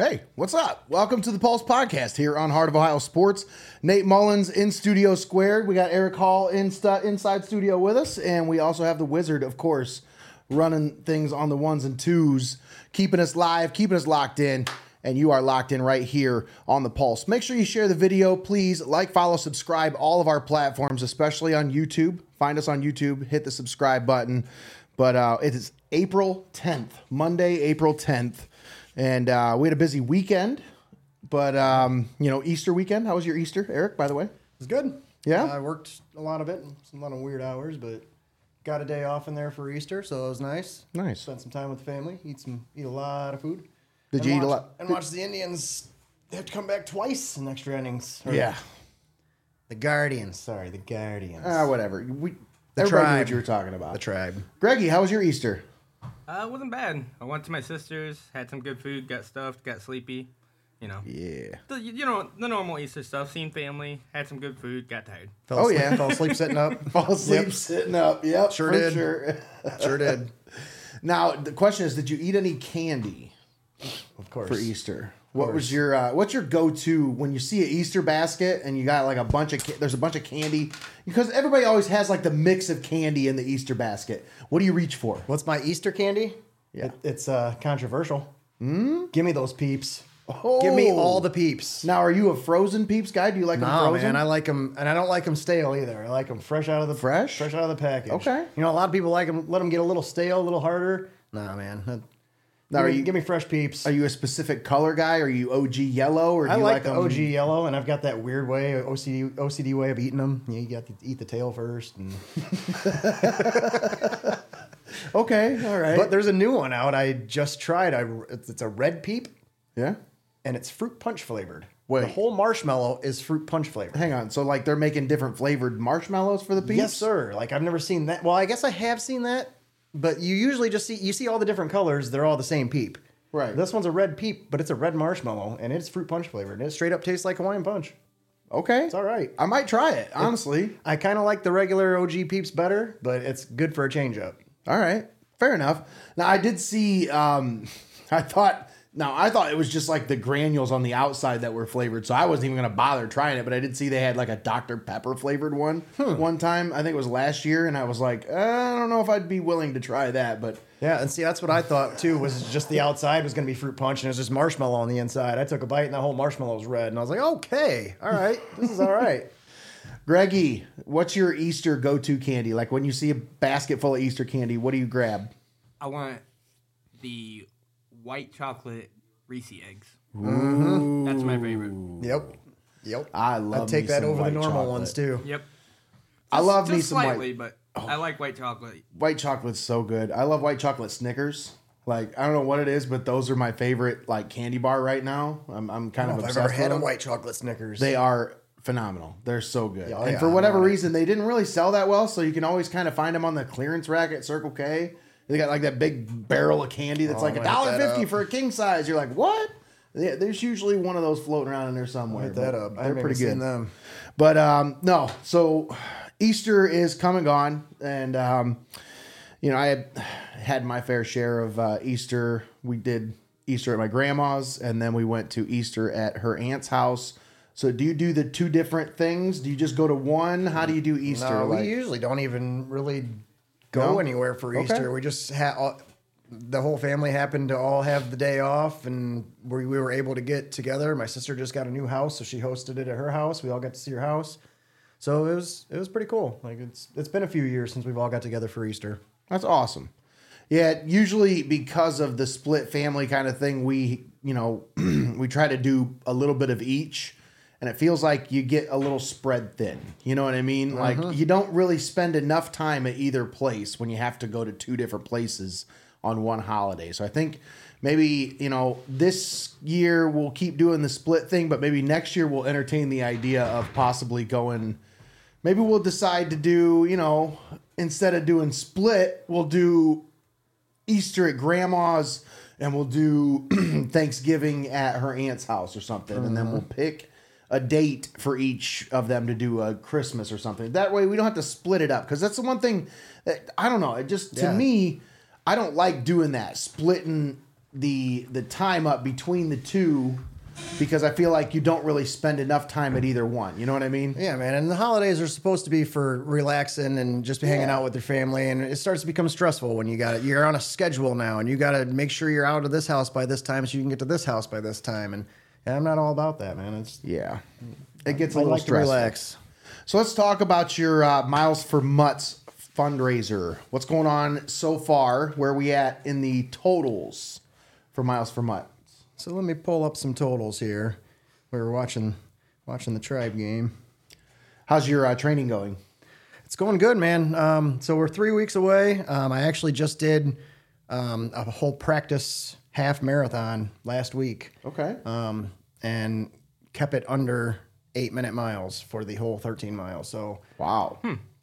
Hey, what's up? Welcome to the Pulse Podcast here on Heart of Ohio Sports. Nate Mullins in Studio Squared. We got Eric Hall in inside studio with us, and we also have the Wizard, of course, running things on the ones and twos, keeping us live, keeping us locked in. And you are locked in right here on the Pulse. Make sure you share the video. Please like, follow, subscribe all of our platforms, especially on YouTube. Find us on YouTube. Hit the subscribe button. But uh, it is April 10th, Monday, April 10th. And uh, we had a busy weekend, but um, you know, Easter weekend. How was your Easter, Eric? By the way, it was good. Yeah? I worked a lot of it, a lot of weird hours, but got a day off in there for Easter, so it was nice. nice. Spent some time with the family, eat some, eat a lot of food. Did you eat a lot? And watch the Indians. They have to come back twice in extra innings. Yeah. The Guardians. Sorry, the Guardians. Ah, whatever. We The everybody knew what you were talking about. the tribe. Greggy, how was your Easter? Uh, it wasn't bad. I went to my sister's, had some good food, got stuffed, got sleepy. You know, Yeah. the, you know the normal Easter stuff. Seen family, had some good food, got tired. Fell Oh, asleep, yeah. fell asleep sitting up. Fall asleep Yep. sitting up. Yep. Sure did. Sure. Sure did. now the question is, did you eat any candy Of course. for Easter? What was your uh, what's your go to when you see an Easter basket and you got like a bunch of ca- there's a bunch of candy because everybody always has like the mix of candy in the Easter basket. What do you reach for? What's my Easter candy? Yeah. It- it's uh, controversial. Mm? Give me those peeps. Oh. Give me all the peeps. Now, are you a frozen peeps guy? Do you like them No, frozen? man, I like them, and I don't like them stale either. I like them fresh out of the Fresh? fresh out of the package. Okay. You know, a lot of people like them. Let them get a little stale, a little harder. Nah, man. Now, give, are me, you give me fresh peeps. are you a specific color guy? Are you OG yellow or do I you like, like, the OG yellow, and I've got that weird way, OCD, OCD way of eating them. You, got to eat the tail first. And, Okay, all right. but there's a new one out. I just tried. I it's, it's a red peep, yeah. and it's fruit punch flavored. Wait. The whole marshmallow is fruit punch flavored. Hang on. So like they're making different flavored marshmallows for the peeps? Yes, sir. Like I've never seen that. Well, I guess I have seen that, but you usually just see you see all the different colors. They're all the same peep. Right. This one's a red peep, but it's a red marshmallow, and it's fruit punch flavored. And it straight up tastes like Hawaiian punch. Okay. It's all right. I might try it, honestly. I kind of like the regular OG peeps better, but it's good for a change up. All right. Fair enough. Now I did see um I thought now I thought it was just like the granules on the outside that were flavored, so I wasn't even gonna bother trying it, but I did see they had like a Dr. Pepper flavored one one time. I think it was last year, and I was like, uh, I don't know if I'd be willing to try that, but Yeah, and see that's what I thought too. Was just the outside was going to be fruit punch, and it was just marshmallow on the inside. I took a bite, and the whole marshmallow was red, and I was like, okay, all right, this is all right. Greggy, what's your Easter go to candy? Like when you see a basket full of Easter candy, what do you grab? I want the white chocolate Reese eggs. Mm-hmm. That's my favorite. Yep, yep. I love that. I'd take me that some over the normal chocolate. ones too. Yep. I love Just me some slightly, white. but I like white chocolate. White chocolate's so good. I love white chocolate Snickers. Like I don't know what it is, but those are my favorite like candy bar right now. I'm, I'm kind of don't know if obsessed I've ever with had a white chocolate Snickers. They are phenomenal. They're so good. Oh and yeah, for whatever on it. reason, they didn't really sell that well, so you can always kind of find them on the clearance rack at Circle K. They got like that big barrel of candy that's Oh, like a dollar fifty for a king size. You're like, what? Yeah, there's usually one of those floating around in there somewhere. hit that up. They're pretty good. seen them. But um, no, so Easter is come and gone, and um, you know I had my fair share of uh, Easter. We did Easter at my grandma's, and then we went to Easter at her aunt's house. So do you do the two different things? Do you just go to one? How do you do Easter? No, Like- we usually don't even really go No? anywhere for Okay. Easter. We just had the whole family happened to all have the day off, and we, we were able to get together. My sister just got a new house, so she hosted it at her house. We all got to see her house, so it was it was pretty cool. Like it's it's been a few years since we've all got together for Easter. That's awesome. Yeah, usually because of the split family kind of thing, we, you know, we try to do a little bit of each. And it feels like you get a little spread thin. You know what I mean? Like uh-huh. you don't really spend enough time at either place when you have to go to two different places on one holiday. So I think maybe, you know, this year we'll keep doing the split thing, but maybe next year we'll entertain the idea of possibly going maybe we'll decide to do, you know, instead of doing split, we'll do Easter at grandma's and we'll do Thanksgiving at her aunt's house or something. And then uh-huh. we'll pick a date for each of them to do a Christmas or something. That way we don't have to split it up because that's the one thing that I don't know. It just to Yeah. me, I don't like doing that splitting the the time up between the two because I feel like you don't really spend enough time at either one. You know what I mean? Yeah, man. And the holidays are supposed to be for relaxing and just hanging Yeah. out with your family. And it starts to become stressful when you got it. You're on a schedule now, and you got to make sure you're out of this house by this time so you can get to this house by this time. And, and I'm not all about that, man. It's Yeah. It gets a I little like stressful. relax. So let's talk about your uh, Miles for Mutts fundraiser. What's going on so far? Where we at in the totals for Miles for Mutts? So let me pull up some totals here. We were watching watching the tribe game. How's your uh, training going? It's going good, man. Um, so we're three weeks away. Um, I actually just did um, a whole practice half marathon last week. Okay. um, and kept it under eight minute miles for the whole 13 miles. So Wow.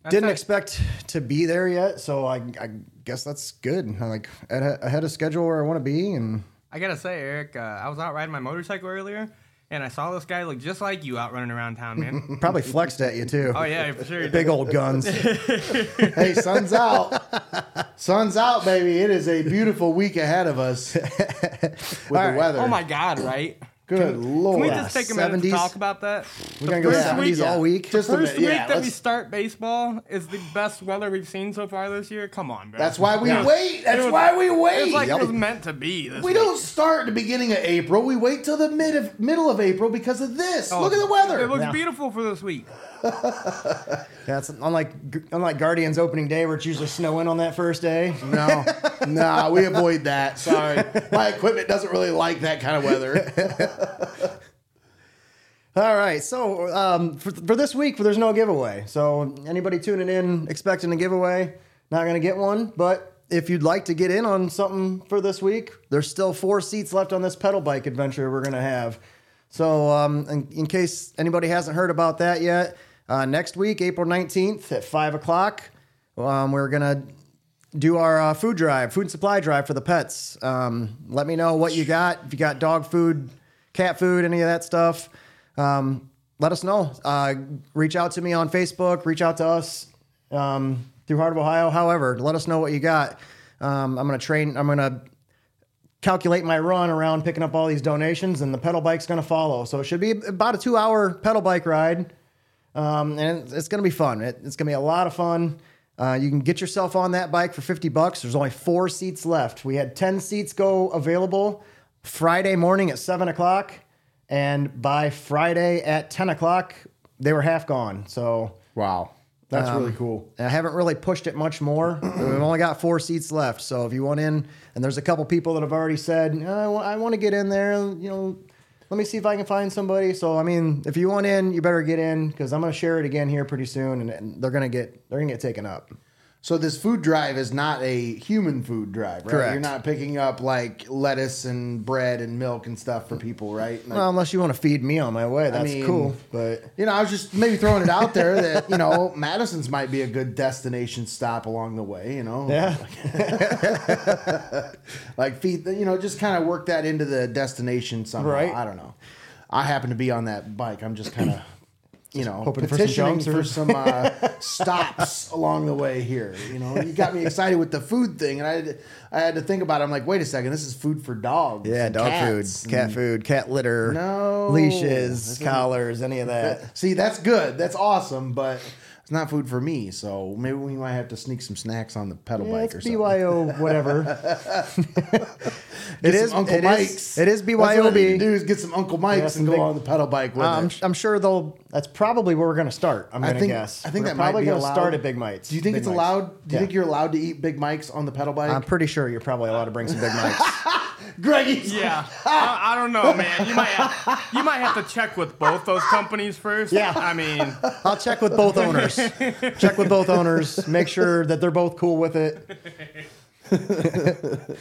didn't expect to be there yet. So I, I guess that's good. I'm like a, ahead of schedule where I want to be. And I gotta say, Eric, uh, I was out riding my motorcycle earlier, and I saw this guy look just like you out running around town, man. probably flexed at you too. oh yeah, for sure. Big old guns. hey, sun's out. Sun's out, baby. It is a beautiful week ahead of us with the right. weather. Oh my god, right? Good Can lord. Can we just take a minute 70s? to talk about that? We're going to go 70s week- all week. Just a First minute. week Yeah, that we let's- start baseball is the best weather we've seen so far this year. Come on, bro. that's why we Yeah. wait. That's was- why we wait. It's like Yep. it was meant to be. This we week. don't start at the beginning of April. We wait till the mid of, middle of April because of this. Oh, Look at the weather. It looks Yeah. beautiful for this week. It's unlike unlike Guardians opening day where it's usually snowing on that first day. No, no, we avoid that. Sorry, my equipment doesn't really like that kind of weather. All right, so um, for, for this week, there's no giveaway. So anybody tuning in expecting a giveaway, not to get one. But if you'd like to get in on something for this week, there's still four seats left on this pedal bike adventure we're to have. So um, in, in case anybody hasn't heard about that yet, uh, next week, April 19th at 5 o'clock, um, we're going to do our uh, food drive, food supply drive for the pets. Um, let me know what you got. If you got dog food, cat food, any of that stuff, um, let us know. Uh, reach out to me on Facebook. Reach out to us um, through Heart of Ohio. However, let us know what you got. Um, I'm gonna train. I'm gonna calculate my run around picking up all these donations, and the pedal bike's gonna follow. So it should be about a two-hour pedal bike ride. Um, and it's, going to be fun. It, it's going to be a lot of fun. Uh, you can get yourself on that bike for 50 bucks. There's only four seats left. We had 10 seats go available Friday morning at 7 o'clock. And by Friday at 10 o'clock, they were half gone. So Wow, that's really cool. I haven't really pushed it much more. We've only got four seats left. So if you want in, and there's a couple people that have already said, I want to get in there, you know, let me see if I can find somebody. So I mean, if you want in, you better get in because I'm going to share it again here pretty soon, and, and they're going to get they're going to get taken up. So this food drive is not a human food drive, right? Correct. You're not picking up like lettuce and bread and milk and stuff for people, right? Like, Well, unless you want to feed me on my way, that's mean- cool. But you know, I was just maybe throwing it out there that you know Madison's might be a good destination stop along the way. You know, yeah, like feed, you know, just kind of work that into the destination somehow. Right. I don't know. I happen to be on that bike. I'm just kind of, you know, hoping for some petitioning for some, uh, stops along the way here. You know, you got me excited with the food thing, and I, had, I had to think about. it. I'm like, wait a second, this is food for dogs. yeah, dog food, cat food, cat litter, No. leashes, collars, any of that. See, that's good. That's awesome, but it's not food for me. So maybe we might have to sneak some snacks on the pedal Yeah, bike or something. BYO, whatever. It is- Uncle it is- Mike's. it is That's what I need BYOB. to do is get some Uncle Mike's Yeah, and go big- on the pedal bike with I'm, it. I'm sure they'll. That's probably where we're going to start. I'm going to guess. I think We're that might probably be gonna allowed. start at Big Mites. Do you think Big it's Mites. allowed? Do you Yeah. think you're allowed to eat Big Mike's on the pedal bike? I'm pretty sure you're probably allowed to bring some Big Mites. Greggy's. Yeah, I, I don't know, man. You might have, you might have to check with both those companies first. Yeah. I mean, I'll check with both owners. check with both owners. Make sure that they're both cool with it.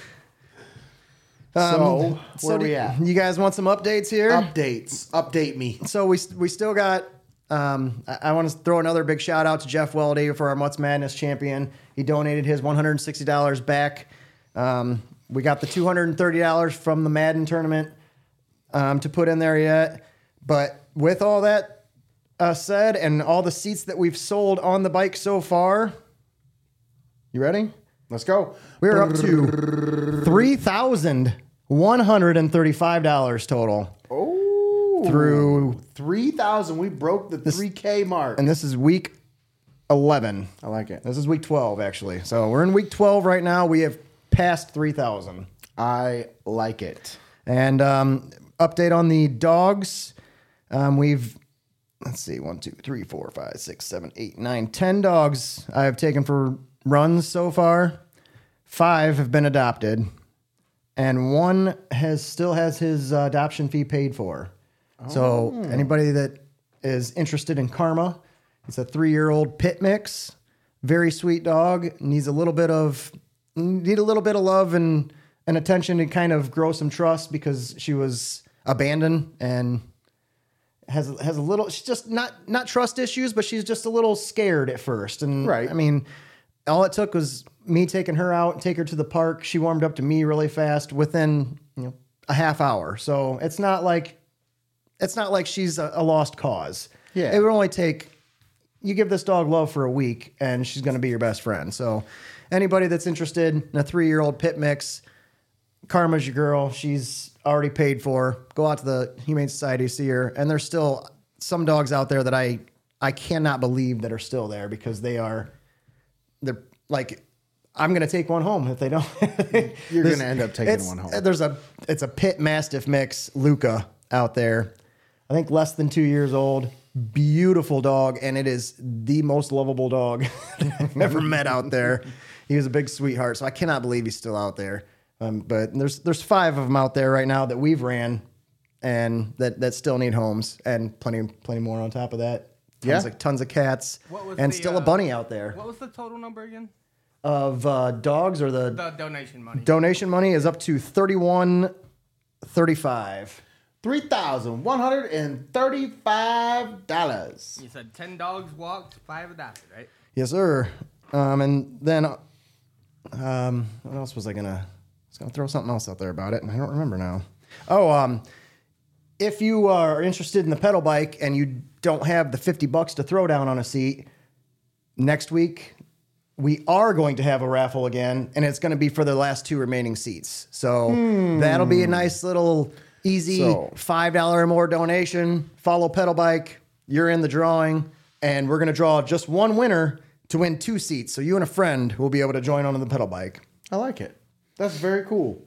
So where Um, So we at? You guys want some updates here? Updates. Update me. so we we still got. Um, I, I want to throw another big shout out to Jeff Weldy for our Mutts Madness champion. He donated his $160 back. Um, we got the $230 from the Madden tournament um, to put in there yet. But with all that uh, said, and all the seats that we've sold on the bike so far, you ready? Let's go. We're up to 3,000 one hundred and thirty-five dollars total. Oh, Through- three thousand, we broke the three K mark. And this is week eleven. I like it. This is week twelve, actually. So we're in week twelve right now. We have three thousand. I like it. And um, update on the dogs. Um, we've let's see, one, two, three, four, five, six, seven, eight, nine, ten dogs I have taken for runs so far. Five have been adopted, and one has still has his uh, adoption fee paid for. So anybody that is interested in Karma, it's a three-year-old pit mix, very sweet dog. Needs a little bit of need a little bit of love and and attention to kind of grow some trust because she was abandoned and has has a little she's just not not trust issues but she's just a little scared at first. And Right. i mean all it took was me taking her out and take her to the park. She warmed up to me really fast within you know a half hour. So it's not like it's not like she's a, a lost cause. Yeah. it would only take you give this dog love for a week and she's going to be your best friend. So anybody that's interested in a three-year-old pit mix Karma's your girl. She's already paid for. Go out to the Humane Society, see her. And there's still some dogs out there that I I cannot believe that are still there because they are they're like I'm gonna take one home if they don't. You're gonna end up taking one home. Uh, there's a it's a pit mastiff mix, Luca, out there. I think less than two years old. Beautiful dog, and it is the most lovable dog I've ever met out there. He was a big sweetheart, so I cannot believe he's still out there. Um, but there's there's five of them out there right now that we've ran, and that that still need homes, and plenty plenty more on top of that. Tons Yeah. of tons of cats, and the, still a uh, bunny out there What was the total number again? of uh, dogs or the The donation money. donation money is up to thirty one thirty five. Three thousand one hundred and thirty-five dollars. you said ten dogs walked, five adopted, right? Yes, sir. Um, and then, um, what else was I gonna? I was gonna throw something else out there about it, and I don't remember now. Oh, um, if you are interested in the pedal bike and you don't have the fifty bucks to throw down on a seat, next week we are going to have a raffle again, and it's going to be for the last two remaining seats. So that'll be a nice little easy So- five dollar or more donation. Follow pedal bike. You're in the drawing, and we're going to draw just one winner to win two seats. So you and a friend will be able to join onto the pedal bike. I like it. That's very cool.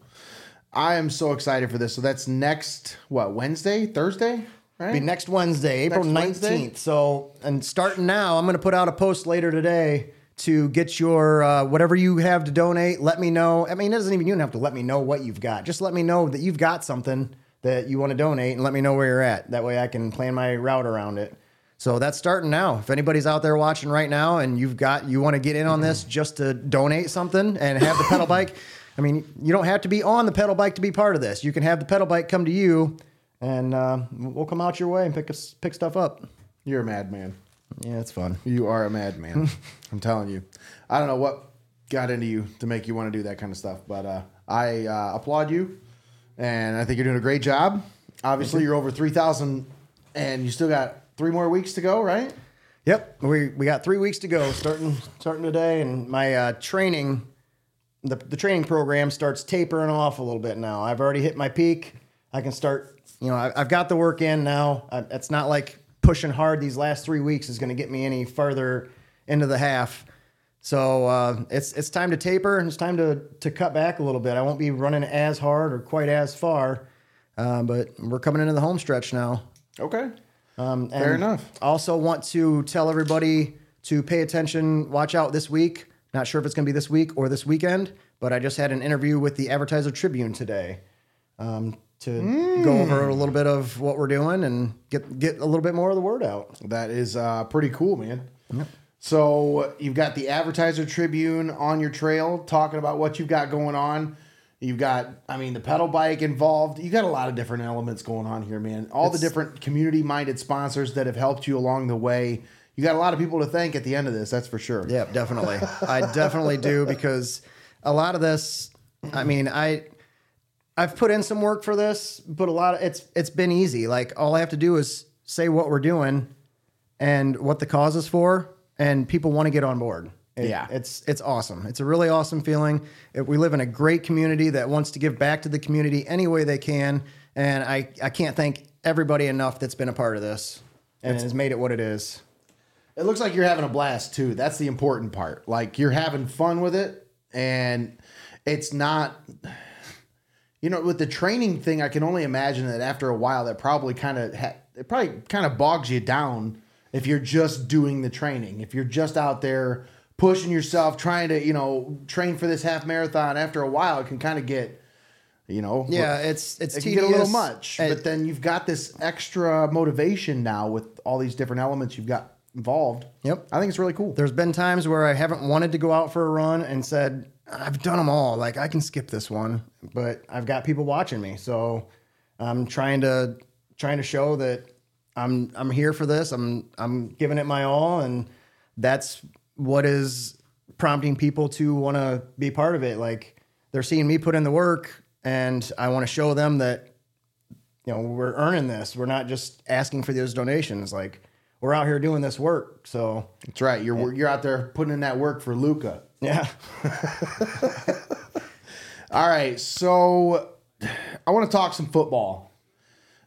I am so excited for this. So that's next what Wednesday, Thursday, right? Be next Wednesday, April nineteenth. So, and starting now, I'm going to put out a post later today to get your uh, whatever you have to donate. Let me know. I mean, it doesn't even you don't have to let me know what you've got. Just let me know that you've got something that you want to donate, and let me know where you're at. That way, I can plan my route around it. So that's starting now. If anybody's out there watching right now and you've got you want to get in on this just to donate something and have the pedal bike, I mean, you don't have to be on the pedal bike to be part of this. You can have the pedal bike come to you, and uh, we'll come out your way and pick us pick stuff up. You're a madman. Yeah, it's fun. You are a madman. I'm telling you. I don't know what got into you to make you want to do that kind of stuff, but uh, I uh, applaud you, and I think you're doing a great job. Obviously, you're over three thousand, and you still got three more weeks to go, right? Yep, we we got three weeks to go, starting starting today, and my uh, training, the the training program starts tapering off a little bit now. I've already hit my peak. I can start, you know, I, I've got the work in now. I, it's not like pushing hard these last three weeks is going to get me any further into the half. So uh, it's it's time to taper and it's time to to cut back a little bit. I won't be running as hard or quite as far, uh, but we're coming into the home stretch now. Okay. Um, Fair enough. Also, want to tell everybody to pay attention. Watch out this week. Not sure if it's going to be this week or this weekend, but I just had an interview with the Advertiser Tribune today um, to go over a little bit of what we're doing and get get a little bit more of the word out. That is uh, pretty cool, man. So you've got the Advertiser Tribune on your trail talking about what you've got going on. You've got, I mean, the pedal bike involved. You got a lot of different elements going on here, man. All the different community-minded sponsors that have helped you along the way. You got a lot of people to thank at the end of this. That's for sure. Yeah, definitely. I definitely do because a lot of this, I mean, I I've put in some work for this, but a lot of it's it's been easy. Like all I have to do is say what we're doing and what the cause is for, and people want to get on board. It- Yeah. it's it's awesome. It's a really awesome feeling. It- we live in a great community that wants to give back to the community any way they can, and I I can't thank everybody enough that's been a part of this and has made it what it is. It looks like you're having a blast too. That's the important part. Like you're having fun with it, and it's not. You know, with the training thing, I can only imagine that after a while, that probably kind of ha- it probably kind of bogs you down if you're just doing the training. If you're just out there pushing yourself, trying to you know train for this half marathon. After a while, it can kind of get you know Yeah, it's it's it can get a little much. And- But then you've got this extra motivation now with all these different elements you've got involved. Yep. I think it's really cool. There's been times where I haven't wanted to go out for a run and said, I've done them all. Like I can skip this one, but I've got people watching me. So I'm trying to trying to show that I'm I'm here for this. I'm I'm giving it my all and that's what is prompting people to want to be part of it. Like they're seeing me put in the work and I want to show them that you know, we're earning this. We're not just asking for those donations. Like we're out here doing this work. So That's right. You're you're out there putting in that work for Luca. yeah. All right, so I want to talk some football.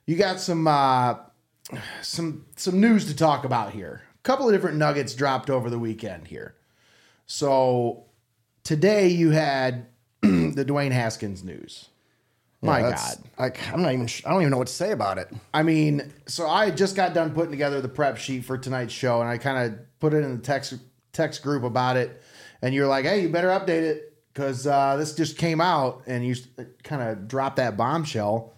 You got some uh, some some news to talk about here. Couple of different nuggets dropped over the weekend here. So today you had the Dwayne Haskins news. My Yeah, God. Like I'm not even. I don't even know what to say about it. I mean, so I just got done putting together the prep sheet for tonight's show, and I kind of put it in the text text group about it. And you're like, "Hey, you better update it because uh, this just came out," and you kind of dropped that bombshell.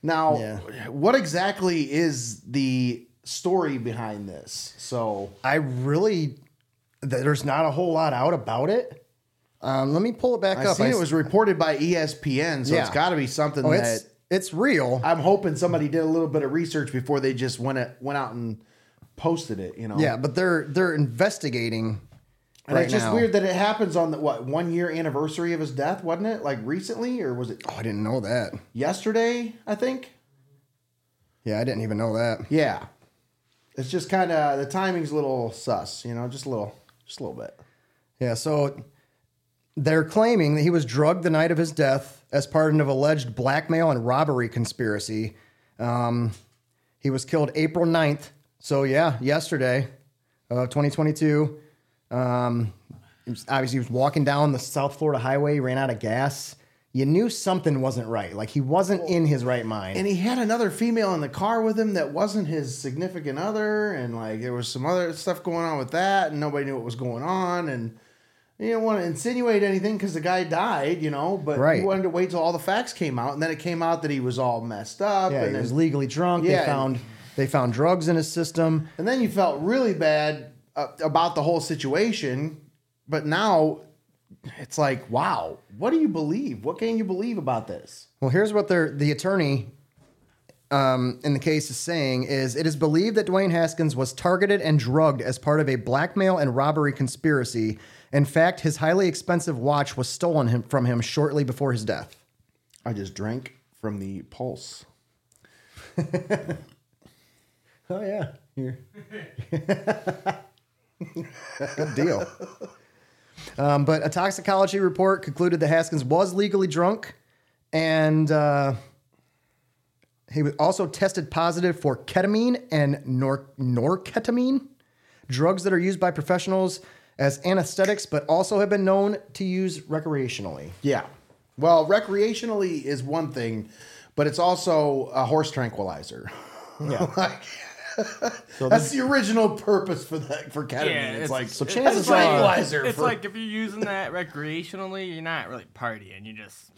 Now, Yeah. what exactly is the story behind this? So, I really. There's not a whole lot out about it. Um, let me pull it back I up. see I it was reported by ESPN, so Yeah. it's got to be something Oh, that it's it's real. I'm hoping somebody did a little bit of research before they just went it, went out and posted it. You know, yeah, but they're they're investigating. And right it's just now. weird that it happens on the what one year anniversary of his death, wasn't it? Like recently, or was it Oh, I didn't know that. yesterday? I think. Yeah, I didn't even know that. Yeah, it's just kind of the timing's a little sus, you know, just a little, just a little bit. Yeah, so they're claiming that he was drugged the night of his death as part of alleged blackmail and robbery conspiracy. Um, he was killed April 9th. So, yeah, yesterday of 2022. Um, obviously, he was walking down the South Florida highway, ran out of gas. You knew something wasn't right. Like, he wasn't in his right mind. And he had another female in the car with him that wasn't his significant other, and like there was some other stuff going on with that, and nobody knew what was going on, and you didn't want to insinuate anything because the guy died, you know, but Right. you wanted to wait till all the facts came out, and then it came out that he was all messed up, yeah, and he then was legally drunk. Yeah, they and- found they found drugs in his system. And then you felt really bad uh, about the whole situation, but now it's like, wow, what do you believe? What can you believe about this? Well, here's what the attorney um, in the case is saying is it is believed that Dwayne Haskins was targeted and drugged as part of a blackmail and robbery conspiracy. In fact, his highly expensive watch was stolen him, from him shortly before his death. I just drank from the pulse. Oh yeah, here. Good deal. Um, but a toxicology report concluded that Haskins was legally drunk, and uh, he was also tested positive for ketamine and nor- norketamine, drugs that are used by professionals as anesthetics, but also have been known to use recreationally. Yeah. Well, recreationally is one thing, but it's also a horse tranquilizer. Yeah. like, that's the original purpose for that for ketamine. Yeah, it's, it's- like so it's chances like- are- tranquilizer. It's for, like if you're using that recreationally, you're not really partying. You just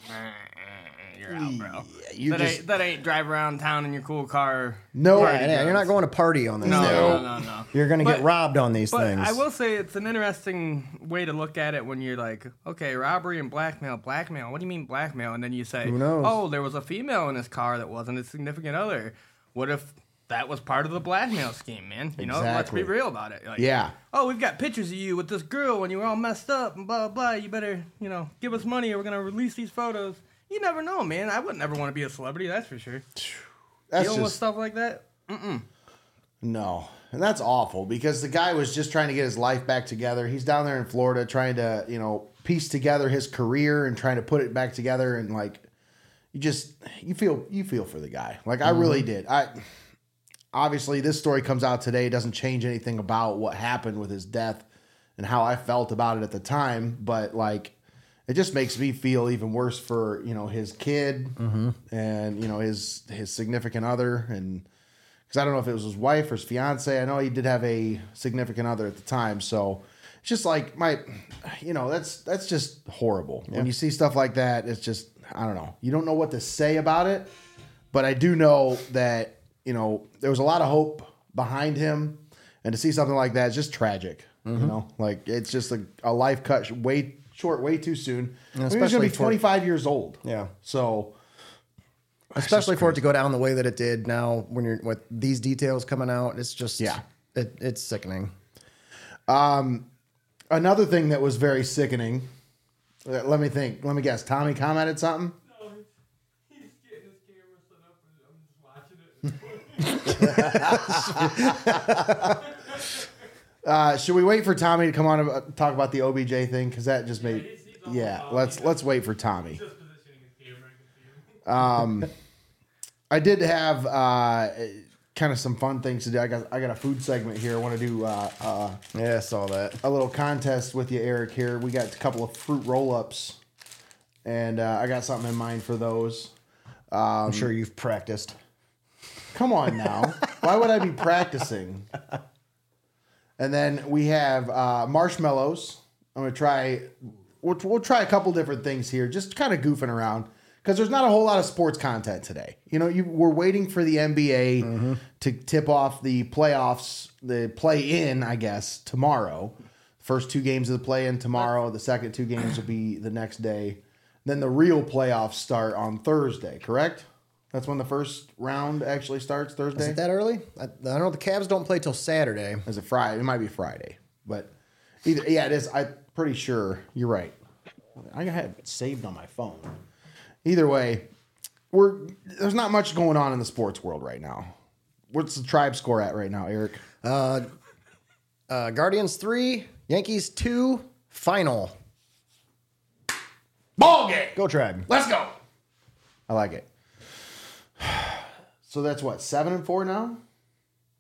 you're out, bro. Yeah, you that just- ain't that ain't drive around town in your cool car. no, Yeah, yeah, you're not going to party on this. No, thing. no, no, no. You're going to get robbed on these But things. I will say it's an interesting way to look at it when you're like, okay, robbery and blackmail, blackmail. What do you mean blackmail? And then you say, Who knows? oh, there was a female in his car that wasn't his significant other. What if that was part of the blackmail scheme, man? You know, let's be real about it. Like, Yeah. Oh, we've got pictures of you with this girl when you were all messed up and blah blah. blah. You better, you know, give us money or we're gonna release these photos. You never know, man. I would never want to be a celebrity, that's for sure. That's Dealing with stuff like that. No. And that's awful because the guy was just trying to get his life back together. He's down there in Florida trying to, you know, piece together his career and trying to put it back together and like you just you feel you feel for the guy. Like I mm-hmm. really did. I obviously this story comes out today it doesn't change anything about what happened with his death and how I felt about it at the time, but like it just makes me feel even worse for you know his kid mm-hmm. and you know his his significant other and because I don't know if it was his wife or his fiance. I know he did have a significant other at the time, so it's just like my you know that's that's just horrible when you see stuff like that. It's just I don't know. You don't know what to say about it, but I do know that you know there was a lot of hope behind him, and to see something like that is just tragic. You know, like it's just a, a life cut way short, way too soon. I mean, he's gonna especially be for- 25 years old. Yeah. So Especially for it to go down the way that it did now when you're with these details coming out, it's just Yeah. it, it's sickening. Um, another thing that was very sickening. uh, Let me think. Let me guess. Tommy commented something. No, he's, he's getting his camera set up and I'm just watching it. Uh, should we wait for Tommy to come on and uh, talk about the OBJ thing? Because that just made. Yeah, let's let's wait for Tommy. just positioning his camera. I can see him. I did have uh, kind of some fun things to do. I got I got a food segment here. I want to do uh, uh, Yeah, I saw that. a little contest with you, Eric. Here we got a couple of fruit roll ups, and uh, I got something in mind for those. I'm sure you've practiced. Come on now. Why would I be practicing? And then we have uh, marshmallows. I'm gonna try. We'll, we'll try a couple different things here, just kind of goofing around because there's not a whole lot of sports content today. You know, you we're waiting for the NBA to tip off the playoffs, the play in, I guess, tomorrow. First two games of the play in tomorrow. The second two games will be the next day. Then the real playoffs start on Thursday. Correct? That's when the first round actually starts. Thursday. Is it that early? I, I don't know. The Cavs don't play till Saturday. Is it Friday? It might be Friday, but either yeah, it is. I'm pretty sure you're right. I have it saved on my phone. Either way, we're there's not much going on in the sports world right now. What's the tribe score at right now, Eric? Uh, Guardians three, Yankees two, final. Ball game. Go Tribe. Let's go. I like it. So that's what seven and four now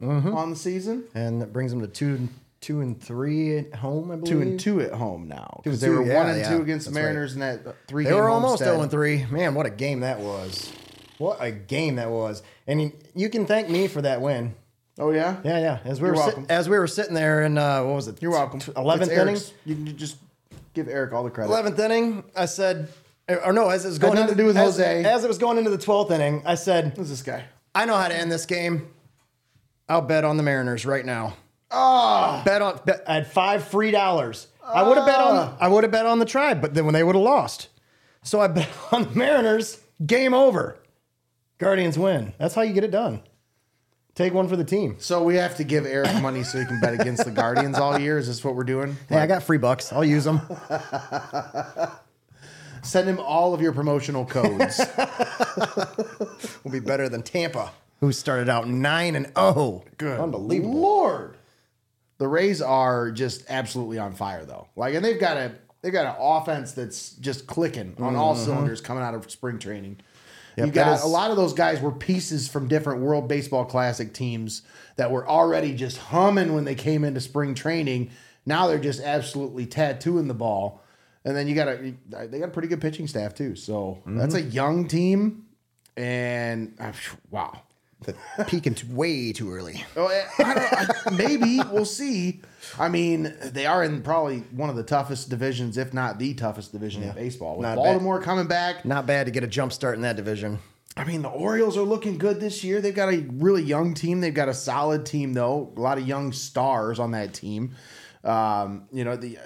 on the season. And that brings them to two, two and three at home. I believe Two and two at home now because they were two, one and yeah, two against the that's right. Mariners in that three. They were almost 0 and 3. Man, what a game that was. What a game that was. And you, you can thank me for that win. Oh yeah, Yeah, yeah. As we You're were sit- as we were sitting there in uh, what was it? You're welcome. Eleventh inning. You can just give Eric all the credit. Eleventh inning. I said, or no, as it was going nothing into, to do with as, Jose. As it was going into the twelfth inning, I said, Who's this guy? I know how to end this game. I'll bet on the Mariners right now. Oh, Bet on. Bet, I had five free dollars. I would have bet on. Ah. I would have bet on the Tribe, but then when they would have lost, so I bet on the Mariners. Game over. Guardians win. That's how you get it done. Take one for the team. so we have to give Eric money so he can bet against the Guardians all year. Is this what we're doing? Hey, I got free bucks. I'll use them. Send him all of your promotional codes. We'll be better than Tampa, who started out nine and zero. Good. unbelievable. Lord. The Rays are just absolutely on fire though. Like and they've got a they've got an offense that's just clicking on all mm-hmm. cylinders coming out of spring training. Yep, you got is- a lot of those guys were pieces from different World Baseball Classic teams that were already just humming when they came into spring training. Now they're just absolutely tattooing the ball. And then you got a they got a pretty good pitching staff too. So that's a young team and uh, wow. Peaking way too early. Oh, I don't, I, maybe we'll see. I mean, they are in probably one of the toughest divisions, if not the toughest division in baseball. With Not Baltimore coming back, Not bad to get a jump start in that division. I mean, the Orioles are looking good this year. They've got a really young team. They've got a solid team, though. A lot of young stars on that team. Um, you know, the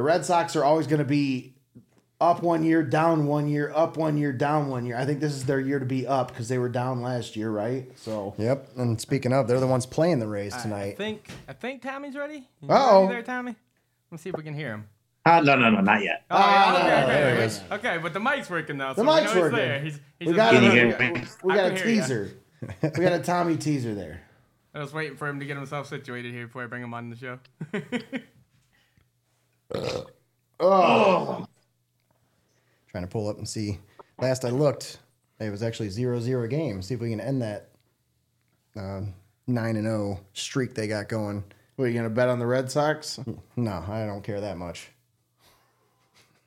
the Red Sox are always going to be up one year, down one year, up one year, down one year. I think this is their year to be up because they were down last year, right? So Yep. And speaking of, they're the ones playing the Rays tonight. I tonight. think I think Tommy's ready. Uh-oh. there, Tommy? Let's see if we can hear him. Uh, no, no, no, not yet. Oh, yeah, okay, okay, there okay. it is. Okay, but the mic's working now. The so we mic's working. there. He's, he's we got, a, hear me? we got a can hear ya. teaser. we got a Tommy teaser there. I was waiting for him to get himself situated here before I bring him on the show. Trying to pull up and see. Last I looked, it was actually 0-0 game. See if we can end that um, nine and zero streak they got going. What, are you going to bet on the Red Sox No, I don't care that much.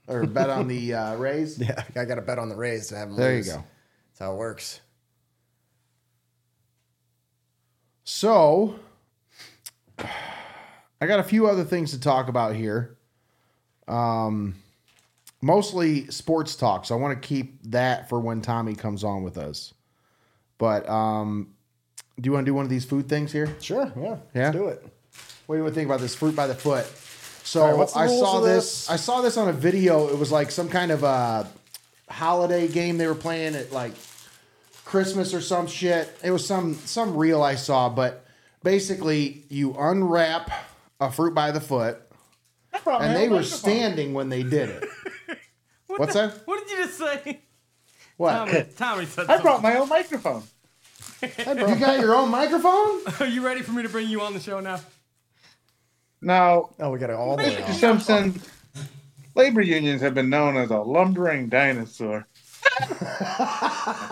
or bet on the uh, Rays? Yeah, I got to bet on the Rays to have them. There you go. That's how it works. So, I got a few other things to talk about here. Um, mostly sports talk. So I want to keep that for when Tommy comes on with us. But um, do you want to do one of these food things here? Sure, yeah, Yeah? do it. What do you want to think about this fruit by the foot? So right, I saw this. this? I saw this on a video. It was like some kind of a holiday game they were playing at like Christmas or some shit. It was some some reel I saw, but basically you unwrap a fruit by the foot, and they were standing when they did it. What's that? What did you just say? What? Tommy, Tommy said I brought my own microphone. You got your own microphone? Are you ready for me to bring you on the show now? Now, Oh, we got it all the way Simpson, labor unions have been known as a lumbering dinosaur.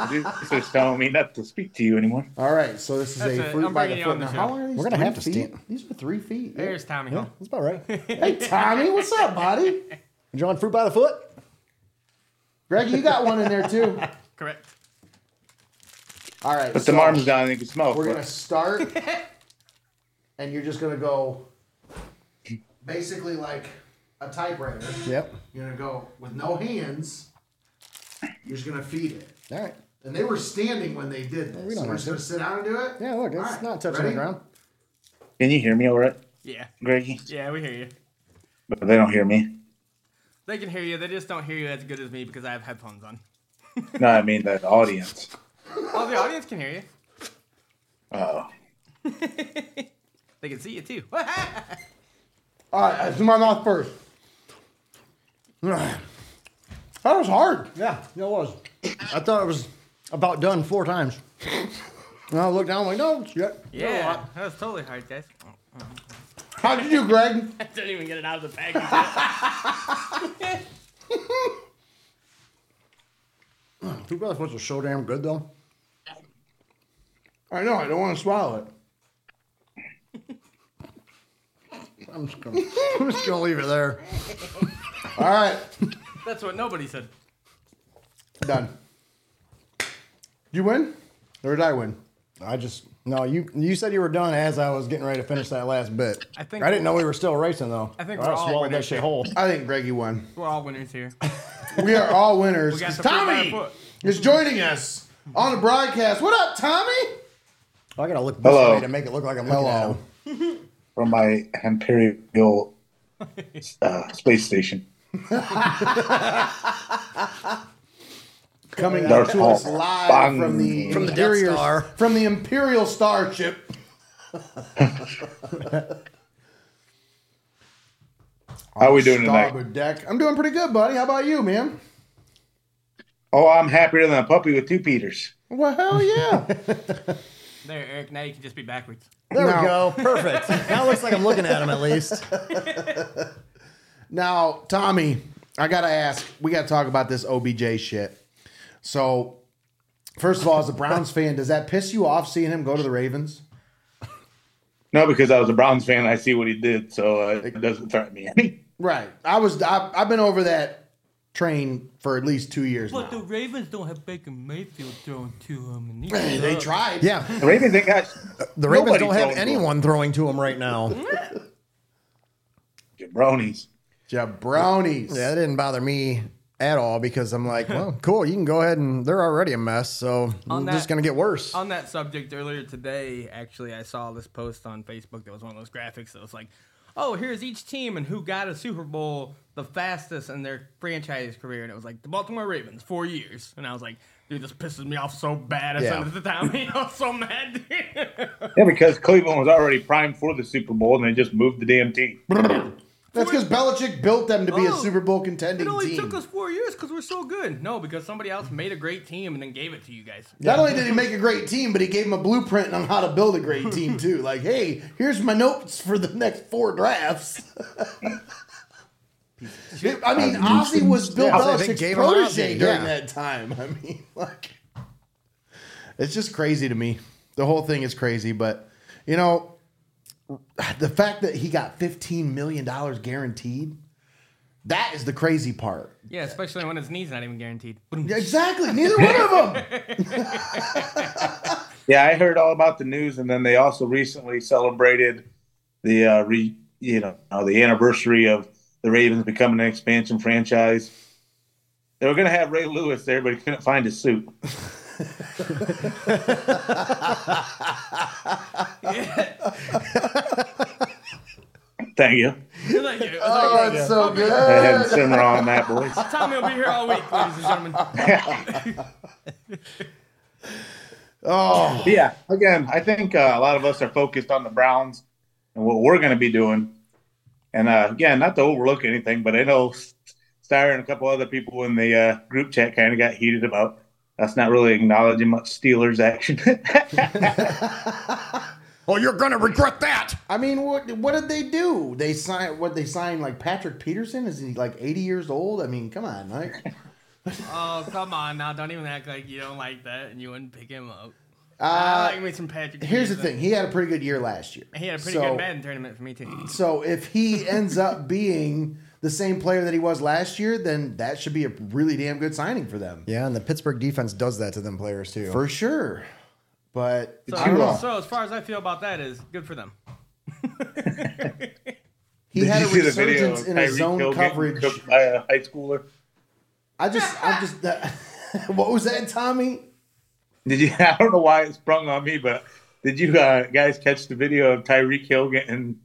Producer's telling me not to speak to you anymore. All right, so this is That's a it. fruit I'm by bringing the you foot. on the Now, show. how long are these? We're gonna Three have to feet? stand- These are three feet. Yeah. There's Tommy Yeah, that's about right. Hey Tommy, what's up, buddy? You want fruit by the foot? Greg, you got one in there too. Correct. All right. Put the so arms down and you can smell We're it. gonna start, and you're just gonna go, basically like a typewriter. Yep. You're gonna go with no hands. You're just gonna feed it. All right. And they were standing when they did this. we so don't we're just to. gonna sit down and do it. Yeah, look, it's All right, not touching ready? the ground. Can you hear me all right, Yeah. Greggy? Yeah, we hear you. But they don't hear me. They can hear you. They just don't hear you as good as me because I have headphones on. No, I mean the audience. Oh, the audience can hear you. Oh. They can see you too. All right. Let's do my mouth first. That was hard. Yeah, it was. I thought it was about done four times. And I looked down, I'm like, no, it's yet. yeah, that was totally hard, guys. How did you do, Greg? I didn't even get it out of the package. yet. Fruit by the foot was so damn good, though. I know. I don't want to swallow it. I'm just gonna, I'm just gonna leave it there. All right. That's what nobody said. Done. You win, or did I win? I just no. You you said you were done as I was getting ready to finish that last bit. I think- I didn't know we were still racing though. I think Or we're I all swallowed that winners shit here. whole. I think Greggy won. We're all winners here. We are all winners. We got 'cause the fruit by the Tommy foot. is joining us on the broadcast. What up, Tommy? I gotta look this Hello. way to make it look like I'm looking Hello. at him. From my Imperial uh, space station. Coming Darth to us live Bang. from the From the Death Imperial Star. from the Imperial Starship. How are we doing tonight? Starboard deck. I'm doing pretty good, buddy. How about you, man? Oh, I'm happier than a puppy with two Peters. Well, hell yeah. There, Eric. Now you can just be backwards. There we go. Perfect. now it looks like I'm looking at him at least. now, Tommy, I gotta ask. We gotta talk about this OBJ shit. So, first of all, as a Browns fan, does that piss you off seeing him go to the Ravens? No, because I was a Browns fan, I see what he did, so uh, it doesn't threaten me any. Right. I was. I, I've been over that train for at least two years But the. Ravens don't have Baker Mayfield throwing to him. And They, they tried. Yeah. The Ravens ain't got The Ravens don't have throwing to him. anyone throwing to him right now. Get Jabronis. Jabronis. Yeah, that didn't bother me at all because I'm like, well, cool. You can go ahead and they're already a mess, so On it's just that- gonna get worse. On that subject, earlier today, actually, I saw this post on Facebook that was one of those graphics that was like, oh, here's each team and who got a Super Bowl the fastest in their franchise career. And it was like the Baltimore Ravens, four years. And I was like, dude, this pisses me off so bad. I Yeah. sent it to Tommy. I was so mad. Yeah, because Cleveland was already primed for the Super Bowl and they just moved the damn team. That's because Belichick built them to be a Oh, Super Bowl contending team. It contending only team. took us four years because we're so good. No, because somebody else made a great team and then gave it to you guys. Not only did he make a great team, but he gave him a blueprint on how to build a great team too. Like, hey, here's my notes for the next four drafts. I mean, Ozzie was Bill Yeah, they Belichick's protege during yeah. that time. I mean, like, it's just crazy to me. The whole thing is crazy, but you know, the fact that he got fifteen million dollars guaranteed. That is the crazy part. Yeah, especially when his knee's not even guaranteed. Exactly. Neither one of them. Yeah, I heard all about the news, and then they also recently celebrated the uh, re, you know, uh, the anniversary of the Ravens becoming an expansion franchise. They were going to have Ray Lewis there, but he couldn't find his suit. Thank you. It's like- it's like, Oh, that's so I had good. simmer on that, boys. Tommy will be here all week, ladies and gentlemen. Oh, But yeah, again, I think uh, a lot of us are focused on the Browns and what we're going to be doing. And uh, again, not to overlook anything, but I know Steyer and a couple other people in the uh, group chat kind of got heated about us not really acknowledging much Steelers action. Oh, you're gonna regret that. I mean, what what did they do? They signed what they signed like Patrick Peterson. Is he like eighty years old? I mean, come on, like, Oh, come on now. Don't even act like you don't like that and you wouldn't pick him up. I uh, like me some Patrick. here's the thing. He had a pretty good year last year. He had a pretty So- good Madden tournament for me, too. So if he ends up being the same player that he was last year, then that should be a really damn good signing for them, Yeah, and the Pittsburgh defense does that to them players too. for sure. But So, I don't know. so as far as I feel about that is good for them. He Did had a see the video resurgence in his Tyreek zone Hill coverage. by a high schooler? I just, I just, that, what was that, Tommy? Did you? I don't know why it sprung on me, but did you uh, guys catch the video of Tyreek Hill getting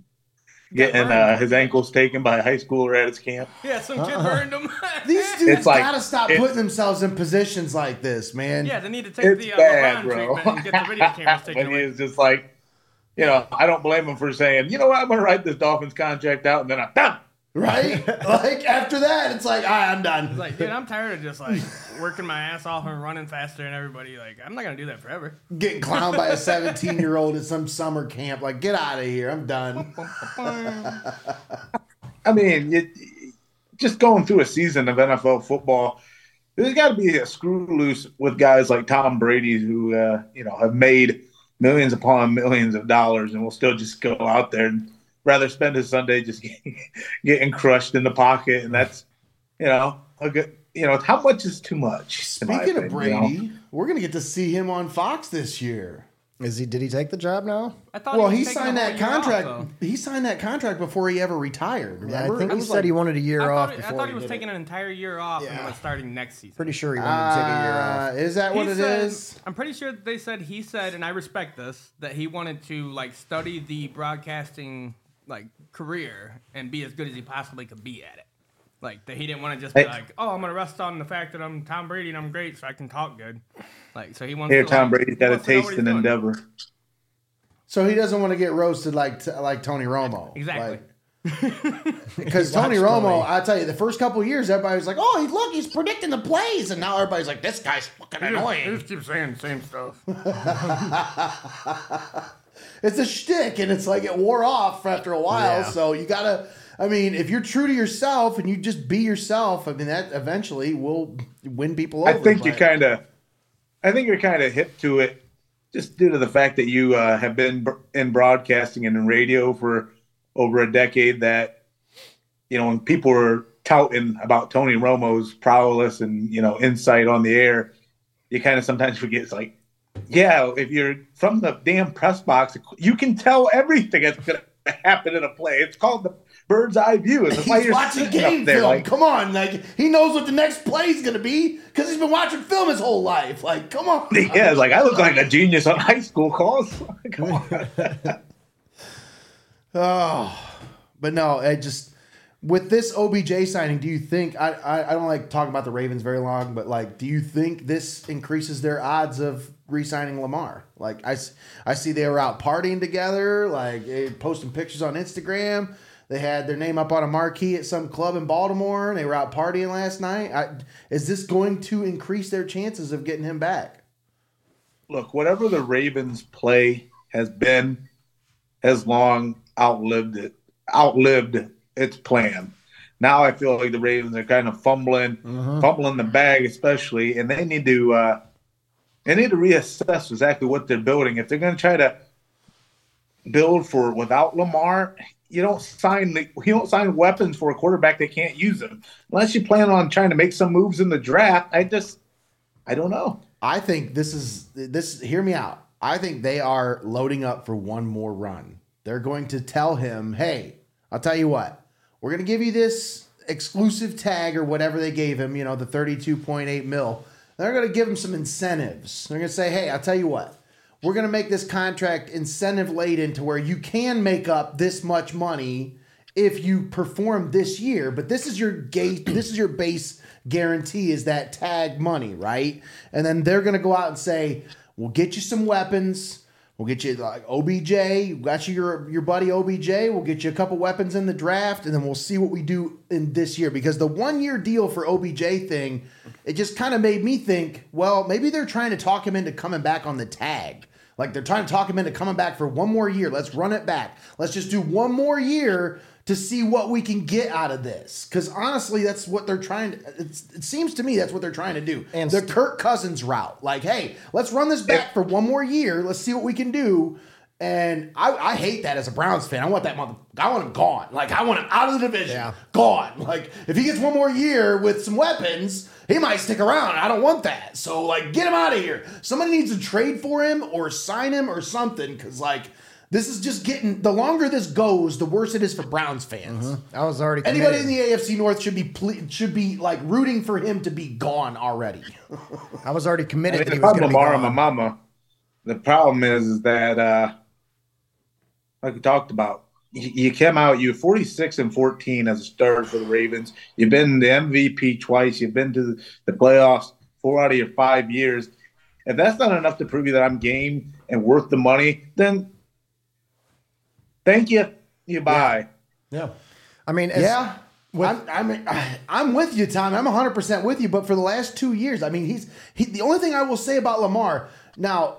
getting uh, his ankles taken by a high schooler at his camp? Yeah, some kid burned him. These dudes It's like- gotta stop it's- putting themselves in positions like this, man. yeah, they need to take It's the uh, bad, LeBron bro. treatment and get the video cameras taken but he away. is just like, you know, I don't blame him for saying, you know what, I'm going to write this Dolphins contract out and then I'm done. Right? like after that, it's like, all right, I'm done. It's like, dude, I'm tired of just like working my ass off and running faster and everybody like, I'm not gonna do that forever. Getting clowned by a 17 year old at some summer camp. Like, get out of here. I'm done. I mean, it, just going through a season of NFL football, there's got to be a screw loose with guys like Tom Brady who, uh, you know, have made millions upon millions of dollars and will still just go out there and rather spend his Sunday just getting getting crushed in the pocket. And that's, you know, a good, you know, how much is too much? in my Speaking of opinion, Brady, you know? we're gonna get to see him on Fox this year. Is he? Did he take the job now? I thought Well, was he signed that year off, contract. he signed that contract before he ever retired. Yeah, I Remember? think It he was said like- he wanted a year I off thought, I thought he was did taking it. an entire year off and was starting next season. Pretty sure he wanted to take a year Uh, off. Is that what He it said- is? I'm pretty sure they said he said, and I respect this, that he wanted to like study the broadcasting like career and be as good as he possibly could be at it. Like that he didn't want to just be Hey. like, oh, I'm gonna rest on the fact that I'm Tom Brady and I'm great, so I can talk good. Like so he wants. Here, to, Tom like, Brady's he got a wants to know what taste and doing. endeavor. So he doesn't want to get roasted like like Tony Romo. Exactly. Because He Tony Romo, Tony. I tell you, the first couple of years, everybody was like, "Oh, he look, he's predicting the plays," and now everybody's like, "This guy's fucking annoying." He annoying." just keeps saying the same stuff. It's a shtick, and it's like it wore off after a while. Yeah. So you gotta. I mean, if you're true to yourself and you just be yourself, I mean that eventually will win people over. I think you're kind of, I think you're kind of hip to it, just due to the fact that you uh, have been in broadcasting and in radio for over a decade. That you know, when people were touting about Tony Romo's prowess and you know insight on the air, you kind of sometimes forget. It's like, yeah, if you're from the damn press box, you can tell everything that's going to happen in a play. It's called the bird's eye view. It's why you're watching game there, film. like, come on, like he knows what the next play is gonna be because he's been watching film his whole life. Like, come on. Yeah, like I look like a genius on high school calls. Come on. Oh, but no, I just with this OBJ signing, do you think I, I I don't like talking about the Ravens very long, but like, do you think this increases their odds of re-signing Lamar? Like, I, I see they were out partying together, like eh, posting pictures on Instagram. They had their name up on a marquee at some club in Baltimore, and they were out partying last night. I, is this going to increase their chances of getting him back? Look, whatever the Ravens' play has been, has long outlived it, outlived its plan. Now I feel like the Ravens are kind of fumbling, fumbling the bag, especially, and they need to uh, they need to reassess exactly what they're building. If they're going to try to build for without Lamar, you don't sign the, you don't sign weapons for a quarterback that can't use them unless you plan on trying to make some moves in the draft. I just I don't know. I think this is this. Hear me out. I think they are loading up for one more run. They're going to tell him, "Hey, I'll tell you what. We're going to give you this exclusive tag or whatever they gave him. You know, the thirty-two point eight mil. They're going to give him some incentives. They're going to say, "Hey, I'll tell you what. We're going to make this contract incentive laden to where you can make up this much money." If you perform this year, but this is your gate, this is your base guarantee is that tag money, right? And then they're going to go out and say, "We'll get you some weapons. We'll get you like OBJ. Got you your your buddy OBJ. We'll get you a couple weapons in the draft, and then we'll see what we do in this year." Because the one year deal for OBJ thing, it just kind of made me think, well, maybe they're trying to talk him into coming back on the tag. Like they're trying to talk him into coming back for one more year. Let's run it back. Let's just do one more year to see what we can get out of this. Because honestly, that's what they're trying to. It's, it seems to me that's what they're trying to do. And the st- Kirk Cousins route. Like, hey, let's run this back for one more year. Let's see what we can do. And I, I hate that as a Browns fan. I want that mother. I want him gone. Like I want him out of the division. Yeah. Gone. Like if he gets one more year with some weapons, he might stick around. I don't want that. So like get him out of here. Somebody needs to trade for him or sign him or something. Cause like this is just getting the longer this goes, the worse it is for Browns fans. I was already Anybody in the AFC North should be ple- should be like rooting for him to be gone already. I was already I committed mean, that he if was I'm going to be Lamar and my mama, the problem is, is that uh, like we talked about, you, you came out, you're 46 and 14 as a starter for the Ravens. You've been the MVP twice. You've been to the playoffs four out of your five years. If that's not enough to prove you that I'm game and worth the money, then thank you. You bye. Yeah. I mean, as, Yeah. I'm, I'm I'm with you, Tom. I'm 100 percent with you. But for the last two years, I mean, he's he. The only thing I will say about Lamar now,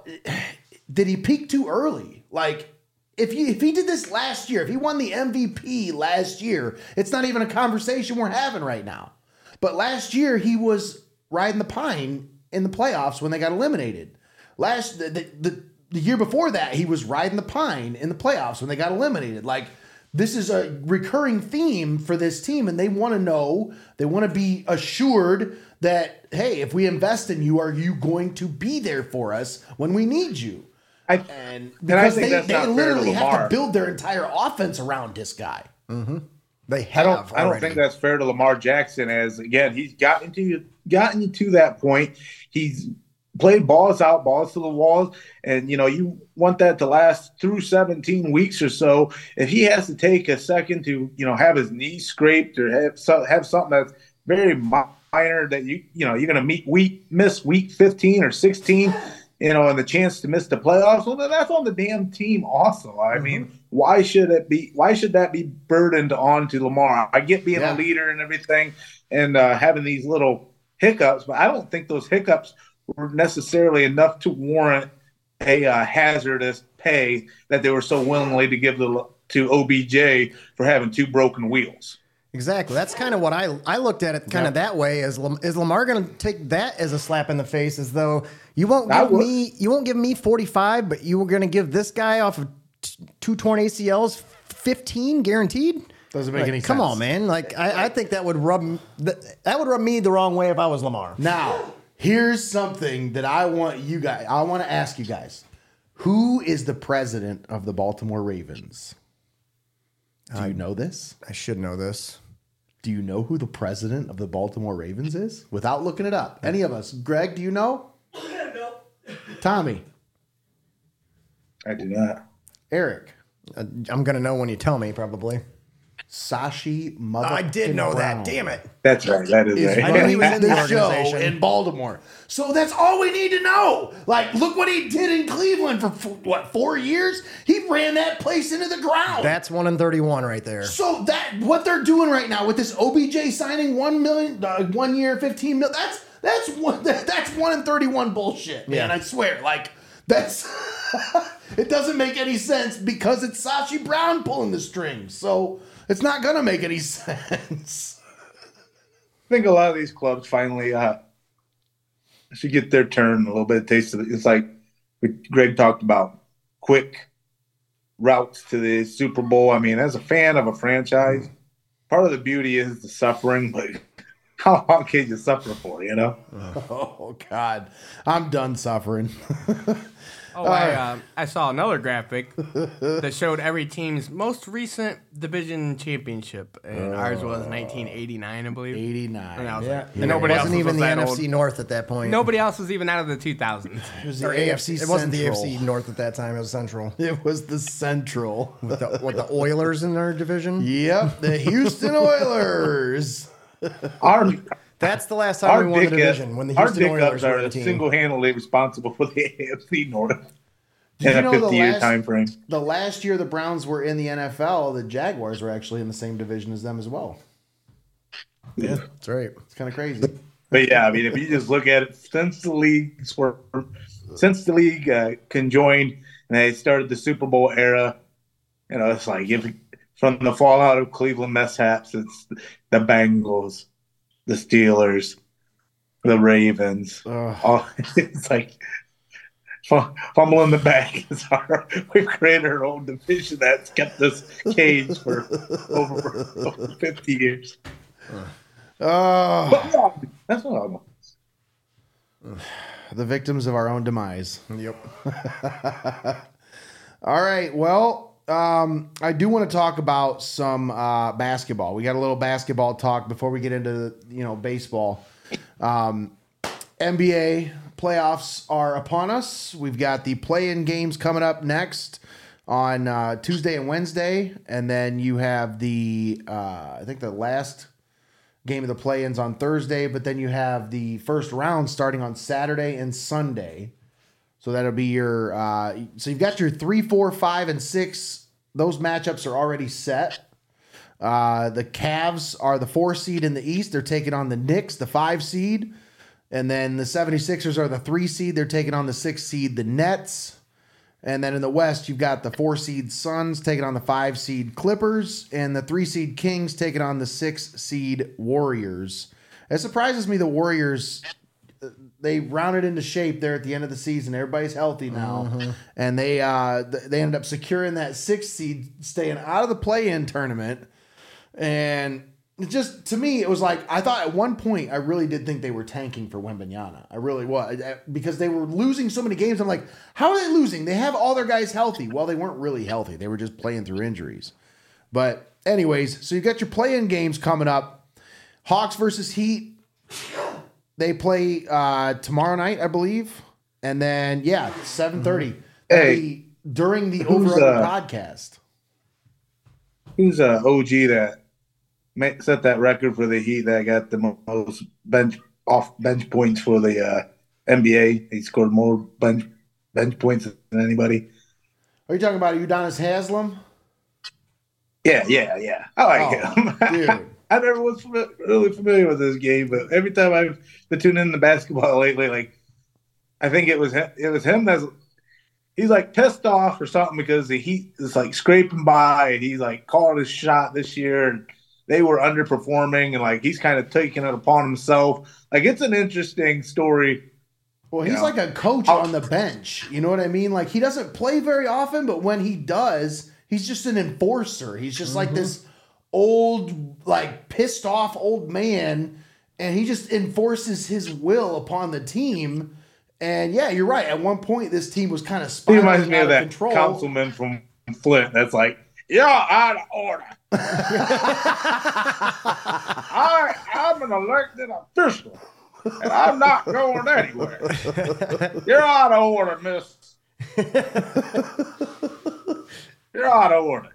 did he peak too early? Like, if you if he did this last year, if he won the MVP last year, it's not even a conversation we're having right now. But last year he was riding the pine in the playoffs when they got eliminated. Last the, the, the, the year before that he was riding the pine in the playoffs when they got eliminated. Like this is a recurring theme for this team, and they want to know, they want to be assured that hey, if we invest in you, are you going to be there for us when we need you? I, And And I because think they, that's they not fair to literally have to build their entire offense around this guy. Mm-hmm. they I have don't. I don't think that's fair to Lamar Jackson. As again, he's gotten to gotten to that point. He's played balls out, balls to the walls, and you know you want that to last through 17 weeks or so. If he has to take a second to you know have his knee scraped or have so, have something that's very minor that you you know you're going to meet week miss week 15 or 16. You know, and the chance to miss the playoffs. Well, then that's on the damn team. Also, I mean, why should it be? Why should that be burdened onto Lamar? I get being Yeah. a leader and everything, and uh, having these little hiccups, but I don't think those hiccups were necessarily enough to warrant a uh, hazardous pay that they were so willingly to give the, to OBJ for having two broken wheels. Exactly. That's kind of what I I looked at it kind of that way. Is is Lamar going to take that as a slap in the face? As though you won't give me you won't give me forty five, but you were going to give this guy off of t- two torn ACLs fifteen guaranteed. Doesn't make Like, any Come sense. Come on, man. Like I, I think that would rub that, that would rub me the wrong way if I was Lamar. Now, here's something that I want you guys, I want to ask you guys. Who is the president of the Baltimore Ravens? Do you know this? I should know this. Do you know who the president of the Baltimore Ravens is? Without looking it up. Any of us? Greg, do you know? no. Tommy, I do not. Eric, Uh, I'm going to know when you tell me, probably. Sashi Mother. I did know that. Damn it. That's right. That is Is right. I knew he was in the the show in Baltimore. So that's all we need to know. Like, look what he did in Cleveland for f- what four years. He ran that place into the ground. That's one in thirty-one right there. So that what they're doing right now with this OBJ signing one million, uh, one year, fifteen mil. That's that's one that's one in thirty one bullshit, man. Yeah. I swear, like that's it doesn't make any sense because it's Sashi Brown pulling the strings. So it's not gonna make any sense. I think a lot of these clubs finally uh, should get their turn a little bit. Taste of it. It's like what Greg talked about quick routes to the Super Bowl. I mean, as a fan of a franchise, part of the beauty is the suffering, but how long can you suffer for? You know? Oh God, I'm done suffering. Oh, I, uh, I saw another graphic that showed every team's most recent division championship, and ours was 1989, I believe. Eighty And. I was Yeah, like, and and nobody it else wasn't was even the NFC old. North at that point. Nobody else was even out of the 2000s. It was or the AFC. It wasn't the AFC North at that time. It was Central. It was the Central. With the, what the Oilers in our division. Yep, the Houston Oilers. Our That's the last time our we won the division when the our Houston Oilers were are the team. single handedly responsible for the AFC North Did in you a know the 50 year last- time frame. The last year the Browns were in the NFL, the Jaguars were actually in the same division as them as well. Yeah, that's right. It's kind of crazy. But yeah, I mean, if you just look at it since the league were, since the league uh, conjoined and they started the Super Bowl era, you know, it's like if from the fallout of Cleveland mishaps, it's the Bengals, the Steelers, the Ravens. All, it's like fu- fumble the bag. It's our, we've created our own division that's kept us caged for over, over 50 years. Oh, But yeah, that's what I want. the victims of our own demise. Yep. All right. Well, um, I do want to talk about some uh, basketball. We got a little basketball talk before we get into you know baseball. Um, NBA playoffs are upon us. We've got the play-in games coming up next on uh, Tuesday and Wednesday, and then you have the uh, I think the last game of the play-ins on Thursday, but then you have the first round starting on Saturday and Sunday. So that'll be your. Uh, so you've got your three, four, five, and six. Those matchups are already set. Uh, the Cavs are the four seed in the East. They're taking on the Knicks, the five seed. And then the 76ers are the three seed. They're taking on the six seed, the Nets. And then in the West, you've got the four seed Suns taking on the five seed Clippers, and the three seed Kings taking on the six seed Warriors. It surprises me the Warriors they rounded into shape there at the end of the season. Everybody's healthy now, and they uh, they ended up securing that sixth seed, staying out of the play-in tournament. And just to me, it was like I thought at one point I really did think they were tanking for Wembanyama. I really was because they were losing so many games. I'm like, how are they losing? They have all their guys healthy. Well, they weren't really healthy. They were just playing through injuries. But anyways, so you got your play-in games coming up. Hawks versus Heat. They play uh, tomorrow night, I believe, and then yeah, seven thirty. Hey, during the Over uh, podcast. Who's a OG that set that record for the Heat that got the most bench off bench points for the uh, NBA? He scored more bench bench points than anybody. Are you talking about Udonis Haslem? Yeah, yeah, yeah. I like Oh, him. dude. I never was really familiar with this game, but every time I've been tuning in to basketball lately, like I think it was it was him that's he's like pissed off or something because the Heat is like scraping by and he's like called his shot this year and they were underperforming and like he's kind of taking it upon himself. Like it's an interesting story. Well, he's Yeah. like a coach I'll- on the bench. You know what I mean? Like he doesn't play very often, but when he does, he's just an enforcer. He's just like mm-hmm. this old, like pissed off old man, and he just enforces his will upon the team. And yeah, you're right. At one point, this team was kind of He spiraling reminds me out of that control. councilman from Flint that's like, yeah, out of order. I, I'm an elected official, and I'm not going anywhere. You're out of order, miss. You're out of order.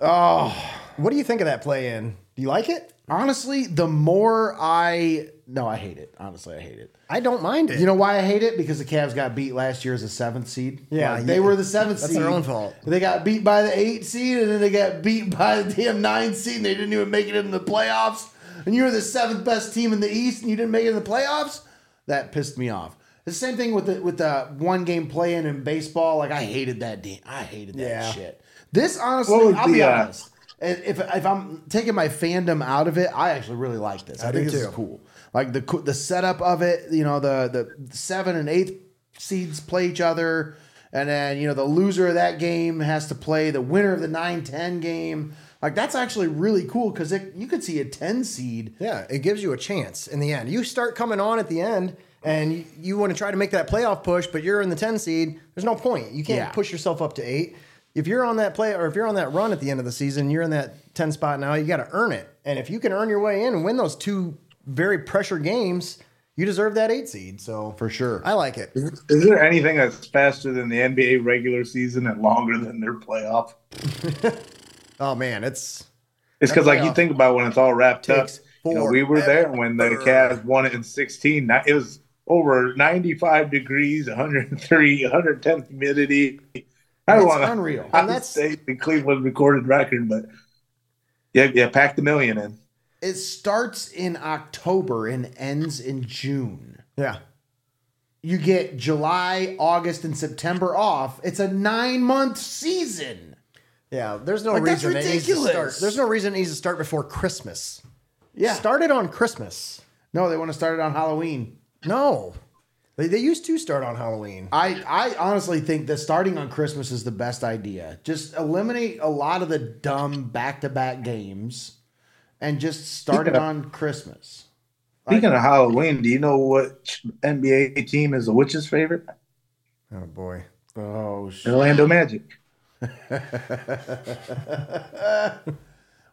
Oh, What do you think of that play in? Do you like it? Honestly, the more I no, I hate it. Honestly, I hate it. I don't mind it. You know why I hate it? Because the Cavs got beat last year as a seventh seed. Yeah, Like, they yeah. were the seventh That's seed. their own fault. They got beat by the eight seed, and then they got beat by the damn nine seed, and they didn't even make it in the playoffs. And you were the seventh best team in the East, and you didn't make it in the playoffs. That pissed me off. The same thing with the with the one game play in in baseball. Like I hated that. Damn, I hated that Yeah. shit. This honestly, I'll be the, uh, honest. If if I'm taking my fandom out of it, I actually really like this. I, I think this is cool. Like the the setup of it, you know, the the seven and eighth seeds play each other, and then you know the loser of that game has to play the winner of the 9-10 game. Like that's actually really cool because you could see a ten seed. Yeah, it gives you a chance in the end. You start coming on at the end, and you, you want to try to make that playoff push, but you're in the 10 seed. There's no point. You can't Yeah. push yourself up to eight. If you're on that play, or if you're on that run at the end of the season, you're in that 10 spot now. You got to earn it, and if you can earn your way in and win those two very pressure games, you deserve that eight seed. So For sure. I like it. Is there anything that's faster than the NBA regular season and longer than their playoff? Oh man, it's It's because, like, you think about when it's all wrapped up. You know, we were there when the Cavs won it in 16. That- It was over 95 degrees, 103, 110 humidity. I don't want to unreal. And that's- say the Cleveland recorded record, but yeah, yeah, packed a million in. It starts in October and ends in June. yeah. You get July, August, and September off. It's a nine month season. Yeah, there's no Like, that's reason it needs to ridiculous. start. There's no reason it needs to start before Christmas. Yeah. Start it on Christmas. No, they want to start it on Halloween. No. They, they used to start on Halloween. I, I honestly think that starting on Christmas is the best idea. Just eliminate a lot of the dumb back to back games and just start it on Christmas. Speaking of Halloween, do you know what NBA team is the witch's favorite? Oh boy. Oh, shit. Orlando Magic.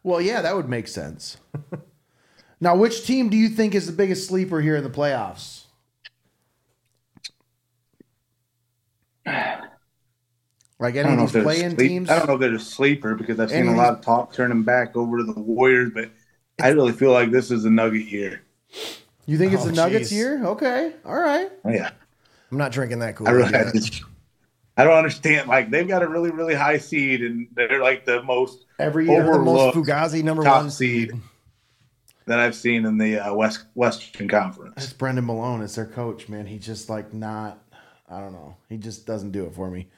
Well, yeah, that would make sense. now, which team do you think is the biggest sleeper here in the playoffs? Like I any of these playing sleep- teams? I don't know if they're a sleeper because I've seen Any a lot of talk turning back over to the Warriors, but I really feel like this is a Nugget year. You think it's Oh, the Nuggets jeez. here? Okay, all right. Oh, yeah, I'm not drinking that cool. I really, I, just- I don't understand. Like they've got a really, really high seed, and they're like the most Every year, the most Fugazi number top one seed that I've seen in the uh, West Western Conference. it's Brendan Malone. as their coach, man. He's just like not. I don't know. He just doesn't do it for me.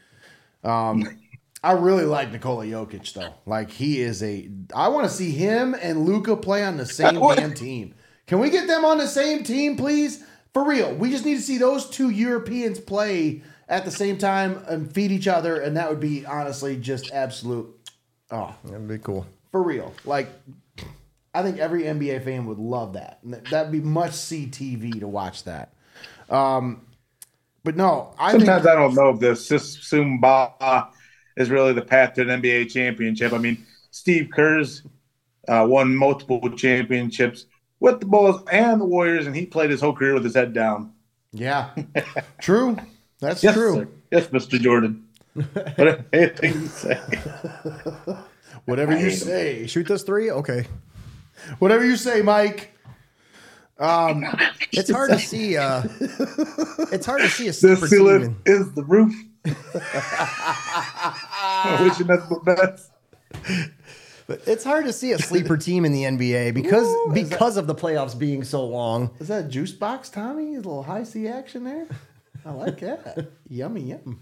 Um, I really like Nikola Jokic though. Like he is a. I want to see him and Luka play on the same damn team. Can we get them on the same team, please? For real, we just need to see those two Europeans play at the same time and feed each other, and that would be honestly just absolute. Oh, That'd be cool. for real. Like, I think every NBA fan would love that. That- That'd be much CTV to watch that. Um, but no, I Sometimes think I don't know if the Sumba is really the path to an NBA championship. I mean, Steve Kerr's uh, won multiple championships with the Bulls and the Warriors, and he played his whole career with his head down. yeah, true. That's Yes, true. sir. Yes, Mr. Jordan. Whatever anything you say. Whatever you say, Shoot this three? Okay. whatever you say, Mike. It's hard to see. Uh, it's hard to see a The sleeper ceiling team. is the roof. I'm wishing that's the best. But it's hard to see a sleeper team in the NBA because because of the playoffs being so long. Is that a juice box, Tommy? A little Hi-C action there. I like that. yummy, yum.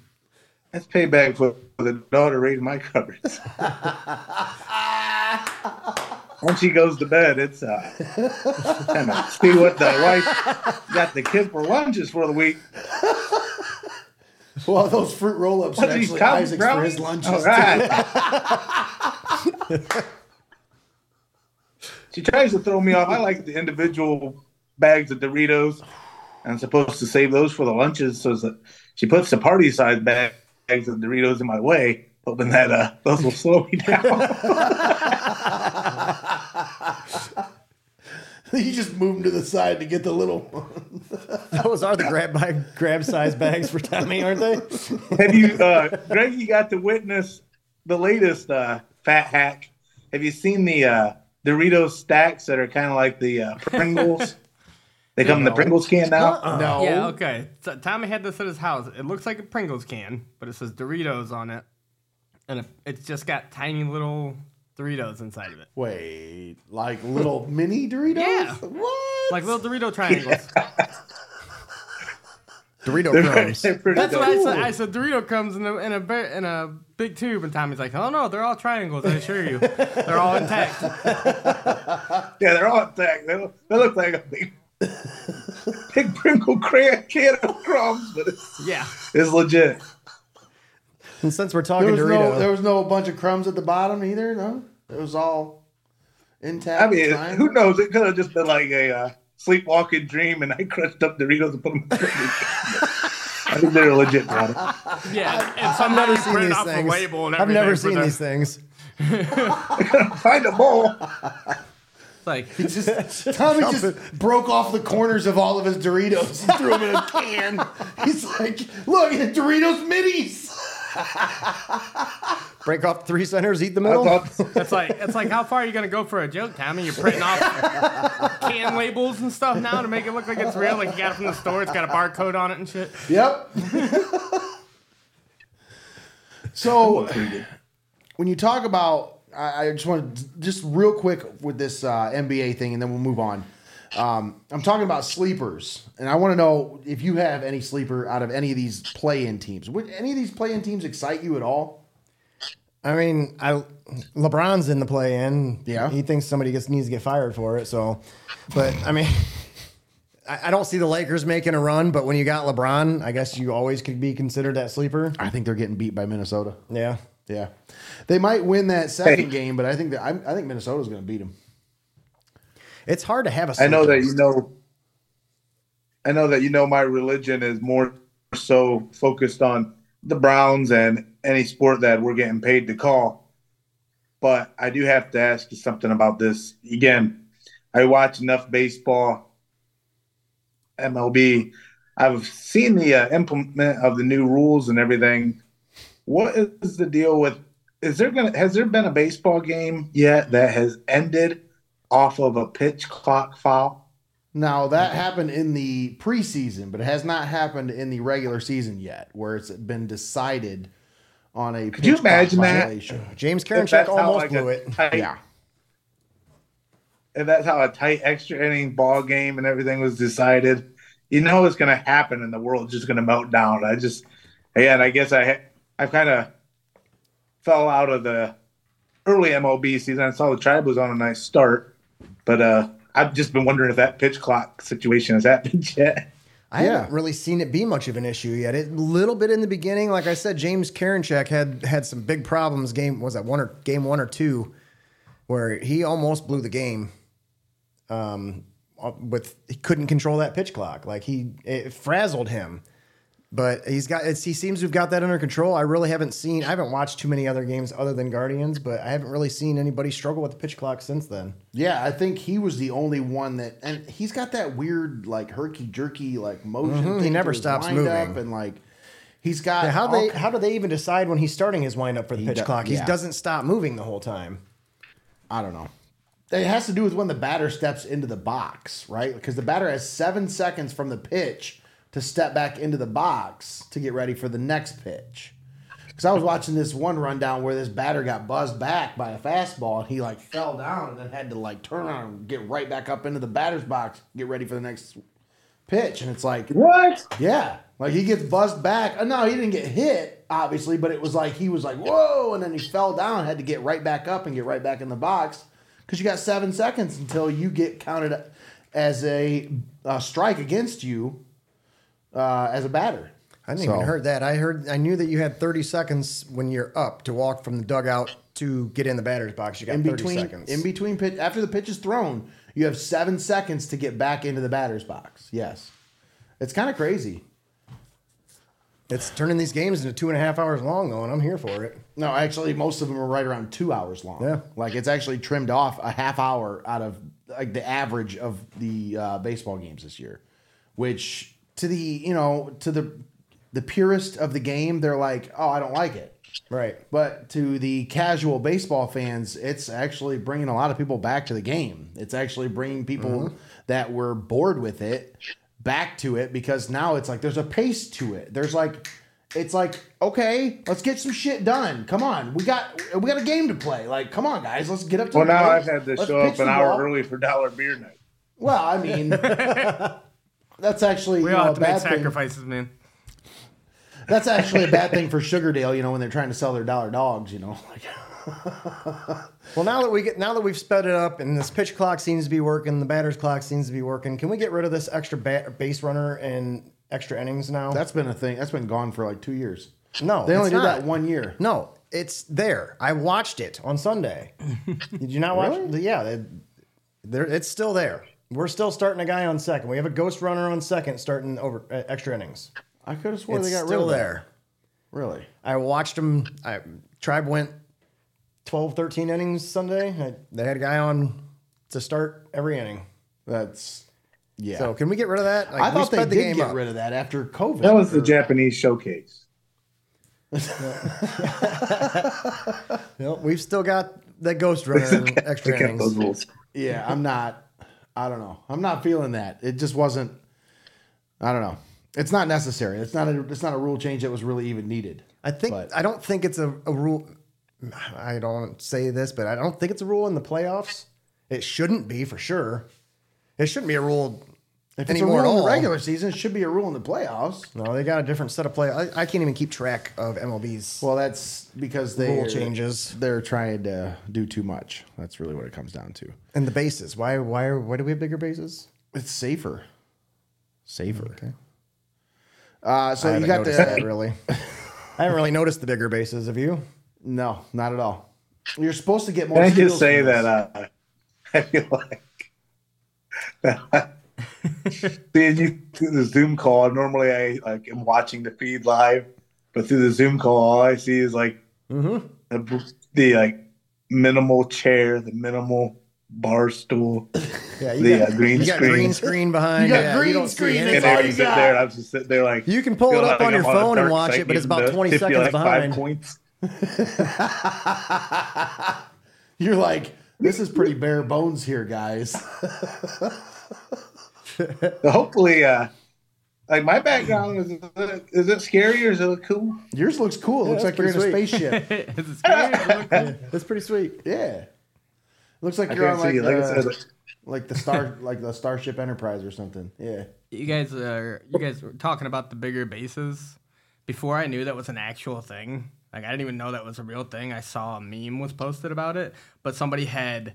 That's payback for the daughter raiding my cupboards. Once she goes to bed, it's uh, kind of see what the wife got the kid for lunches for the week. Well, those fruit roll-ups are What are these actually Isaac's for his lunches. All right. she tries to throw me off. I like the individual bags of Doritos. I'm supposed to save those for the lunches, so that she puts the party size bags of Doritos in my way, hoping that uh, those will slow me down. you just move them to the side to get the little one. Those are the grab bag, grab size bags for Tommy, aren't they? Have you, uh, Greg? You got to witness the latest uh, fat hack. have you seen the uh, Doritos stacks that are kind of like the uh, Pringles? they come in the Pringles can now. Uh-uh. No. Yeah, okay. So Tommy had this at his house. It looks like a Pringles can, but it says Doritos on it, and it's just got tiny little Doritos inside of it, Wait, like little mini Doritos? Yeah. What? like little Dorito triangles. Dorito They're, crumbs. they're pretty That's what. I said. I said Dorito comes in a in a in a big tube, and Tommy's like, "Oh no, they're all triangles. I assure you, they're all intact." Yeah, they're all intact. They look, they look like a big, big Pringle can, can of crumbs, but it's, Yeah, it's legit. And since we're there talking was Dorito, no there was no bunch of crumbs at the bottom either. No, it was all intact. I mean, triangle. who knows? It could have just been like a uh, sleepwalking dream, and I crushed up Doritos and put them. in I think they're legit product. yeah. And some I've never never seen these things. I've everything. never seen these things. Find a bowl. Like, Just Tommy just broke off the corners of all of his Doritos and threw them in a can. He's like, "Look, Doritos minis." Break off three centers, eat the I middle. thought it's like it's like how far are you gonna go for a joke, Tommy? You're printing off can labels and stuff now to make it look like it's real. Like you got it from the store. It's got a barcode on it and shit. Yep. so, when you talk about, I, I just want to just real quick with this uh, NBA thing, and then we'll move on. Um, I'm talking about sleepers, and I want to know if you have any sleeper out of any of these play-in teams. Would any of these play-in teams excite you at all? I mean, I LeBron's in the play in. Yeah. He thinks somebody gets needs to get fired for it. So, but I mean, I, I don't see the Lakers making a run. But when you got LeBron, I guess you always could be considered that sleeper. I think they're getting beat by Minnesota. Yeah. Yeah, they might win that second Hey. game, but I think that I, I think Minnesota's going to beat them. It's hard to have a. I know that you know. I know that you know my religion is more so focused on the Browns and any sport that we're getting paid to call. But I do have to ask you something about this. Again, I watch enough baseball, MLB. I've seen the uh, implement of the new rules and everything. What is the deal with? Is there gonna has there been a baseball game yet that has ended off of a pitch clock foul? Now that happened in the preseason, but it has not happened in the regular season yet, where it's been decided on a. Could you imagine that? James Karinchak almost like, blew it. tight- Yeah, If that's how a tight extra inning ball game and everything was decided, you know it's going to happen, and the world's just going to melt down. I just, again, I guess I, I kind of fell out of the early MLB season. I saw the Tribe was on a nice start, but uh, I've just been wondering if that pitch clock situation has happened yet. I Yeah. haven't really seen it be much of an issue yet. A little bit in the beginning, like I said, James Karinchak had had some big problems. Game was that one or game one or two, where he almost blew the game. Um, with he couldn't control that pitch clock, like he it frazzled him. But he's got it's, he seems to have got that under control. I really haven't seen. I haven't watched too many other games other than Guardians, but I haven't really seen anybody struggle with the pitch clock since then. yeah. I think he was the only one that, and he's got that weird like herky jerky like motion. Mhm, he never stops moving. and like he's got Yeah, how they how do they even decide when he's starting his windup for the pitch do- clock? He doesn't stop moving the whole time. I don't know. It has to do with when the batter steps into the box, right? Because the batter has seven seconds from the pitch to step back into the box to get ready for the next pitch. Because I was watching this one rundown where this batter got buzzed back by a fastball and he like fell down and then had to like turn around and get right back up into the batter's box, get ready for the next pitch. And it's like, What? yeah, like he gets buzzed back. Uh, No, he didn't get hit, obviously, but it was like he was like, whoa, and then he fell down, had to get right back up and get right back in the box because you got seven seconds until you get counted as a, uh strike against you uh, as a batter. I didn't So- even heard that. I heard I knew that you had 30 seconds when you're up to walk from the dugout to get in the batter's box. You got In 30 between, seconds. in between pitch, after the pitch is thrown, you have seven seconds to get back into the batter's box. Yes, it's kind of crazy. it's turning these games into two and a half hours long, though, and I'm here for it. No, actually, most of them are right around two hours long. Yeah. like it's actually trimmed off a half hour out of like the average of the uh, baseball games this year, which to the you know to the the purist of the game, they're like, oh, I don't like it. Right. But to the casual baseball fans, it's actually bringing a lot of people back to the game. It's actually bringing people Mm-hmm. that were bored with it back to it because now it's like there's a pace to it. There's like it's like okay, let's get some shit done. Come on, we got we got a game to play. Like, come on, guys, let's get up to Well, the now. I've had to Let's show up an hour ball. early for dollar beer night. Well, I mean, that's actually We you all know, have to make bad thing. sacrifices, man. That's actually a bad thing for Sugardale. You know, when they're trying to sell their dollar dogs. You know, Well, now that we get now that we've sped it up and this pitch clock seems to be working, the batter's clock seems to be working. Can we get rid of this extra bat, base runner and extra innings now? that's been a thing. That's been gone for like two years. no, They only it's did not. that one year. No, it's there. I watched it on Sunday. Did you not watch? Really? Yeah, they, there. It's still there. We're still starting a guy on second. We have a ghost runner on second, starting over uh, extra innings. I could have sworn It's they got rid still of that. there. Really? I watched them. I, Tribe went 12, 13 innings Sunday. I, they had a guy on to start every inning. That's yeah. So can we get rid of that? Like, I we thought they sped did game get up. rid of that after COVID. That was the Or- Japanese showcase. Nope, we've still got that ghost runner and extra They kept those innings. rules. Yeah, I'm not. I don't know. I'm not feeling that. It just wasn't. I don't know. It's not necessary. It's not a. It's not a rule change that was really even needed. I think But- I don't think it's a, a rule. I don't say this, but I don't think it's a rule in the playoffs. It shouldn't be for sure. It shouldn't be a rule If it's a rule at in the regular season, it should be a rule in the playoffs. No, they got a different set of play. I, I can't even keep track of MLB's. Well, that's because they Rule changes. They're trying to do too much. That's really what it comes down to. and the bases. Why? Why? Why do we have bigger bases? It's safer. Safer. Okay. Uh, so I you got noticed the that really. I haven't really noticed the bigger bases. Have you? no, not at all. You're supposed to get more. Can I just say that uh, I feel like seeing you through the Zoom call. Normally, I like am watching the feed live, but through the Zoom call, all I see is like Mm-hmm. the, the like minimal chair, the minimal bar stool, Yeah, you the got, uh, green you got screen. green screen behind. You got yeah, green don't screen, anything. and all I you just sit there and I'm just sitting there like You can pull it up like on your I'm a phone and watch it, but it's about to 20 seconds like behind. Five points. You're like, this is pretty bare bones here, guys. Hopefully, uh, like my background is it, is it scary or is it cool? Yours looks cool. It looks like you're in a spaceship. Is it scary? That's pretty sweet. yeah. Looks like I you're on can't like. Like I the, said, like the star like the Starship Enterprise or something. Yeah. you guys are you guys were talking about the bigger bases before I knew that was an actual thing. Like I didn't even know that was a real thing. I saw a meme was posted about it, but somebody had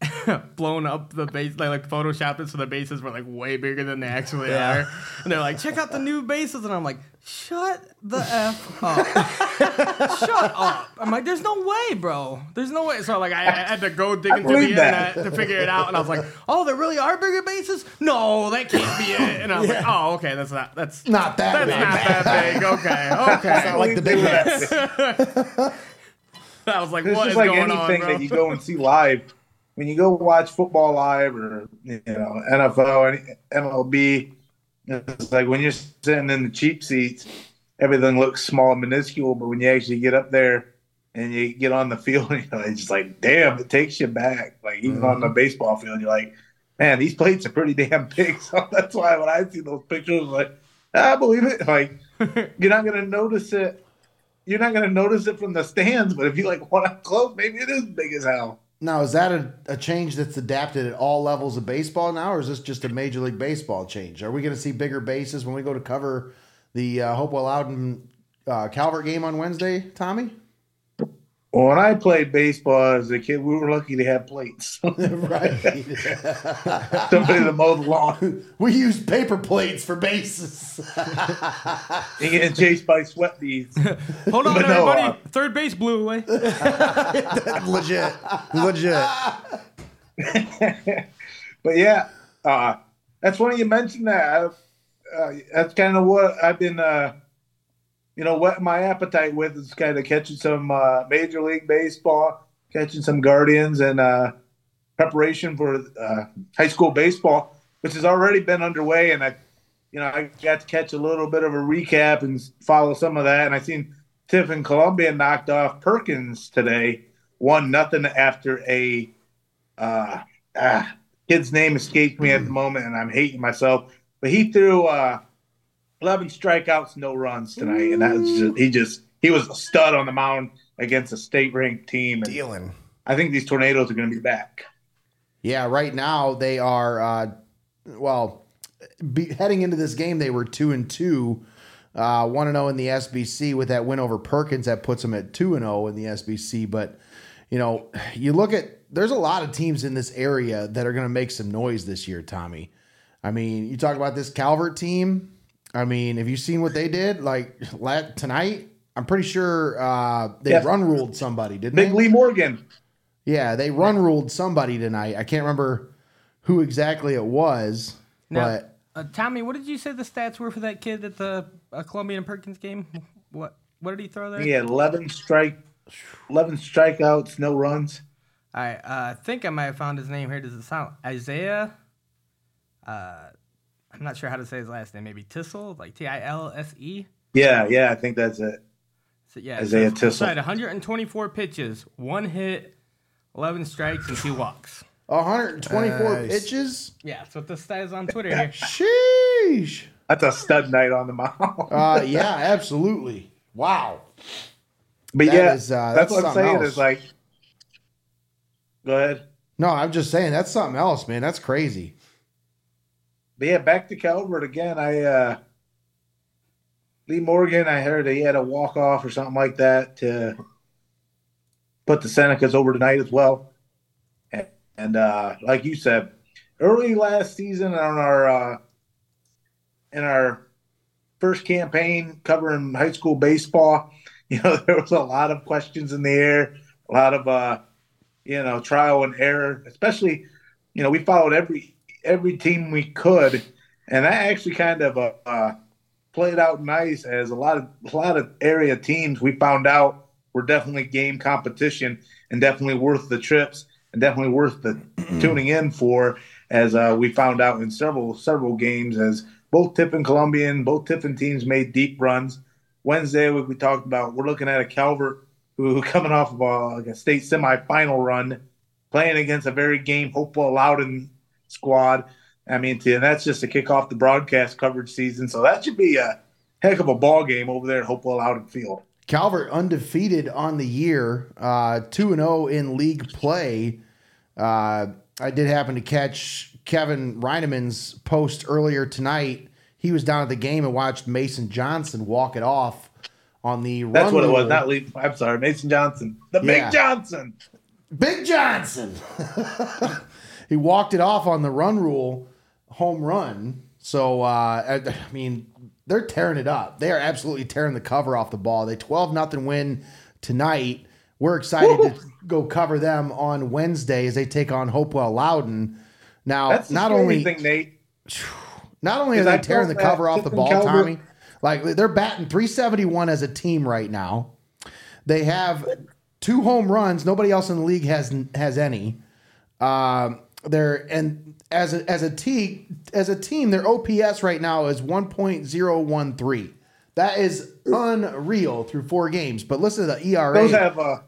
blown up the base, like, like photoshopped it so the bases were like way bigger than they actually are. And they're like, check out the new bases, and I'm like, shut the f up, shut up. I'm like, there's no way, bro. There's no way. So like I, I had to go dig into the that. internet to figure it out, and I was like, oh, there really are bigger bases? No, that can't be it. And I was like, oh, okay, that's not that's Not that that's big. not that big. Okay, okay. Not like the big bats. I was like, It's what is like going on, bro? that you go and see live. When you go watch football live or you know NFL, MLB, it's like when you're sitting in the cheap seats, everything looks small and minuscule. But when you actually get up there and you get on the field, you know, it's just like, damn, it takes you back. Like even on the Mm-hmm. baseball field, you're like, man, these plates are pretty damn big. So that's why when I see those pictures, I'm like, I believe it. Like you're not gonna notice it. You're not gonna notice it from the stands, but if you like want up close, maybe it is big as hell. Now, is that a, a change that's adapted at all levels of baseball now, or is this just a Major League Baseball change? Are we going to see bigger bases when we go to cover the uh, Hopewell Loudon uh, Calvert game on Wednesday, Tommy? Well, when I played baseball as a kid, we were lucky to have plates. right. Somebody to mow the lawn. we used paper plates for bases. And getting chased by sweat beads. Hold on, But no, everybody. uh, Third base blew away. legit, legit. but yeah, uh, that's funny you mentioned that. Uh, that's kind of what I've been, uh, you know, whetting my appetite with is kind of catching some uh, Major League Baseball, catching some Guardians, and uh, preparation for uh, high school baseball, which has already been underway. And I, you know, I got to catch a little bit of a recap and follow some of that. And I seen Tiffin Columbia knocked off Perkins today, one nothing after a uh, ah, kid's name escapes me at the moment, and I'm hating myself. But he threw uh, 11 strikeouts, no runs tonight, and that was just, he just he was a stud on the mound against a state ranked team. And Dealing. I think these tornadoes are going to be back. Yeah, right now they are. Uh, well, be, heading into this game, they were two and two, uh, one and zero in the SBC with that win over Perkins that puts them at two and zero in the SBC. But you know, you look at there's a lot of teams in this area that are going to make some noise this year, Tommy. I mean, you talk about this Calvert team. I mean, have you seen what they did like la- tonight? I'm pretty sure uh, they Yes. run ruled somebody, didn't Big they? Lee Morgan. Yeah, they run ruled somebody tonight. I can't remember who exactly it was, Now, but uh, Tommy, what did you say the stats were for that kid at the uh, Columbia and Perkins game? What what did he throw there? He had 11 strike, 11 strikeouts, no runs. I uh, think I might have found his name here. Does it sound Isaiah? Uh, I'm not sure how to say his last name. Maybe Tissel, like T I L S E. Yeah, yeah, I think that's it. So yeah, Isaiah so, Tissel. So I had 124 pitches, one hit, 11 strikes, and two walks. 124 Nice. pitches. Yeah, that's what the stat is on Twitter here. Sheesh. That's a stud night on the mound. Uh, yeah, absolutely. Wow. but that yeah, is, uh, that's, that's what I'm saying. else. Is like, go ahead. No, I'm just saying that's something else, man. That's crazy. But yeah, back to Calvert again. I uh Lee Morgan, I heard he had a walk off or something like that to put the Senecas over tonight as well. And, and uh like you said, early last season on our uh in our first campaign covering high school baseball, you know, there was a lot of questions in the air, a lot of uh you know, trial and error, especially, you know, we followed every every team we could, and that actually kind of uh, uh, played out nice. As a lot of a lot of area teams we found out were definitely game competition and definitely worth the trips and definitely worth the tuning in for. As uh, we found out in several several games, as both Tiffin Columbian, both Tiffin teams made deep runs. Wednesday, we, we talked about, we're looking at a Calvert who coming off of a, like a state semifinal run, playing against a very game Hopewell Loudon squad. I mean, to, and that's just to kick off the broadcast coverage season. So that should be a heck of a ball game over there at Hopewell Loudon Field. Calvert undefeated on the year, uh, two and zero in league play. Uh, I did happen to catch Kevin Reinemann's post earlier tonight. He was down at the game and watched Mason Johnson walk it off on the That's what it was. Not Lee. I'm sorry, Mason Johnson, the Yeah. Big Johnson. Big Johnson. he walked it off on the run rule home run. So uh, I, I mean, they're tearing it up. They are absolutely tearing the cover off the ball. They 12 nothing win tonight. We're excited to go cover them on Wednesday as they take on Hopewell Loudon. Now, That's not only thing, Nate. not only are they I tearing the cover off the ball, Calvert- Tommy, like they're batting 371 as a team right now. They have two home runs. Nobody else in the league has has any. Um, they're and as a as a team as a team, their OPS right now is 1.013. That is unreal through four games. But listen to the ERA Those have uh,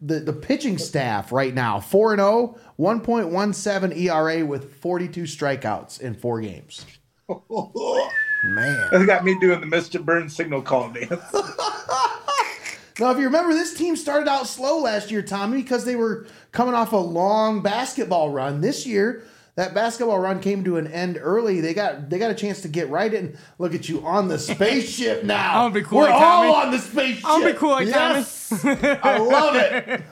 the, the pitching staff right now 4 and 0 1.17 ERA with 42 strikeouts in four games. Man. that got me doing the Mr. Burns signal call dance. Now, if you remember, this team started out slow last year, Tommy, because they were coming off a long basketball run. This year, that basketball run came to an end early. They got they got a chance to get right in. Look at you on the spaceship now. I'll be cool We're like all Tommy. on the spaceship. I'll be cool like yes. I love it.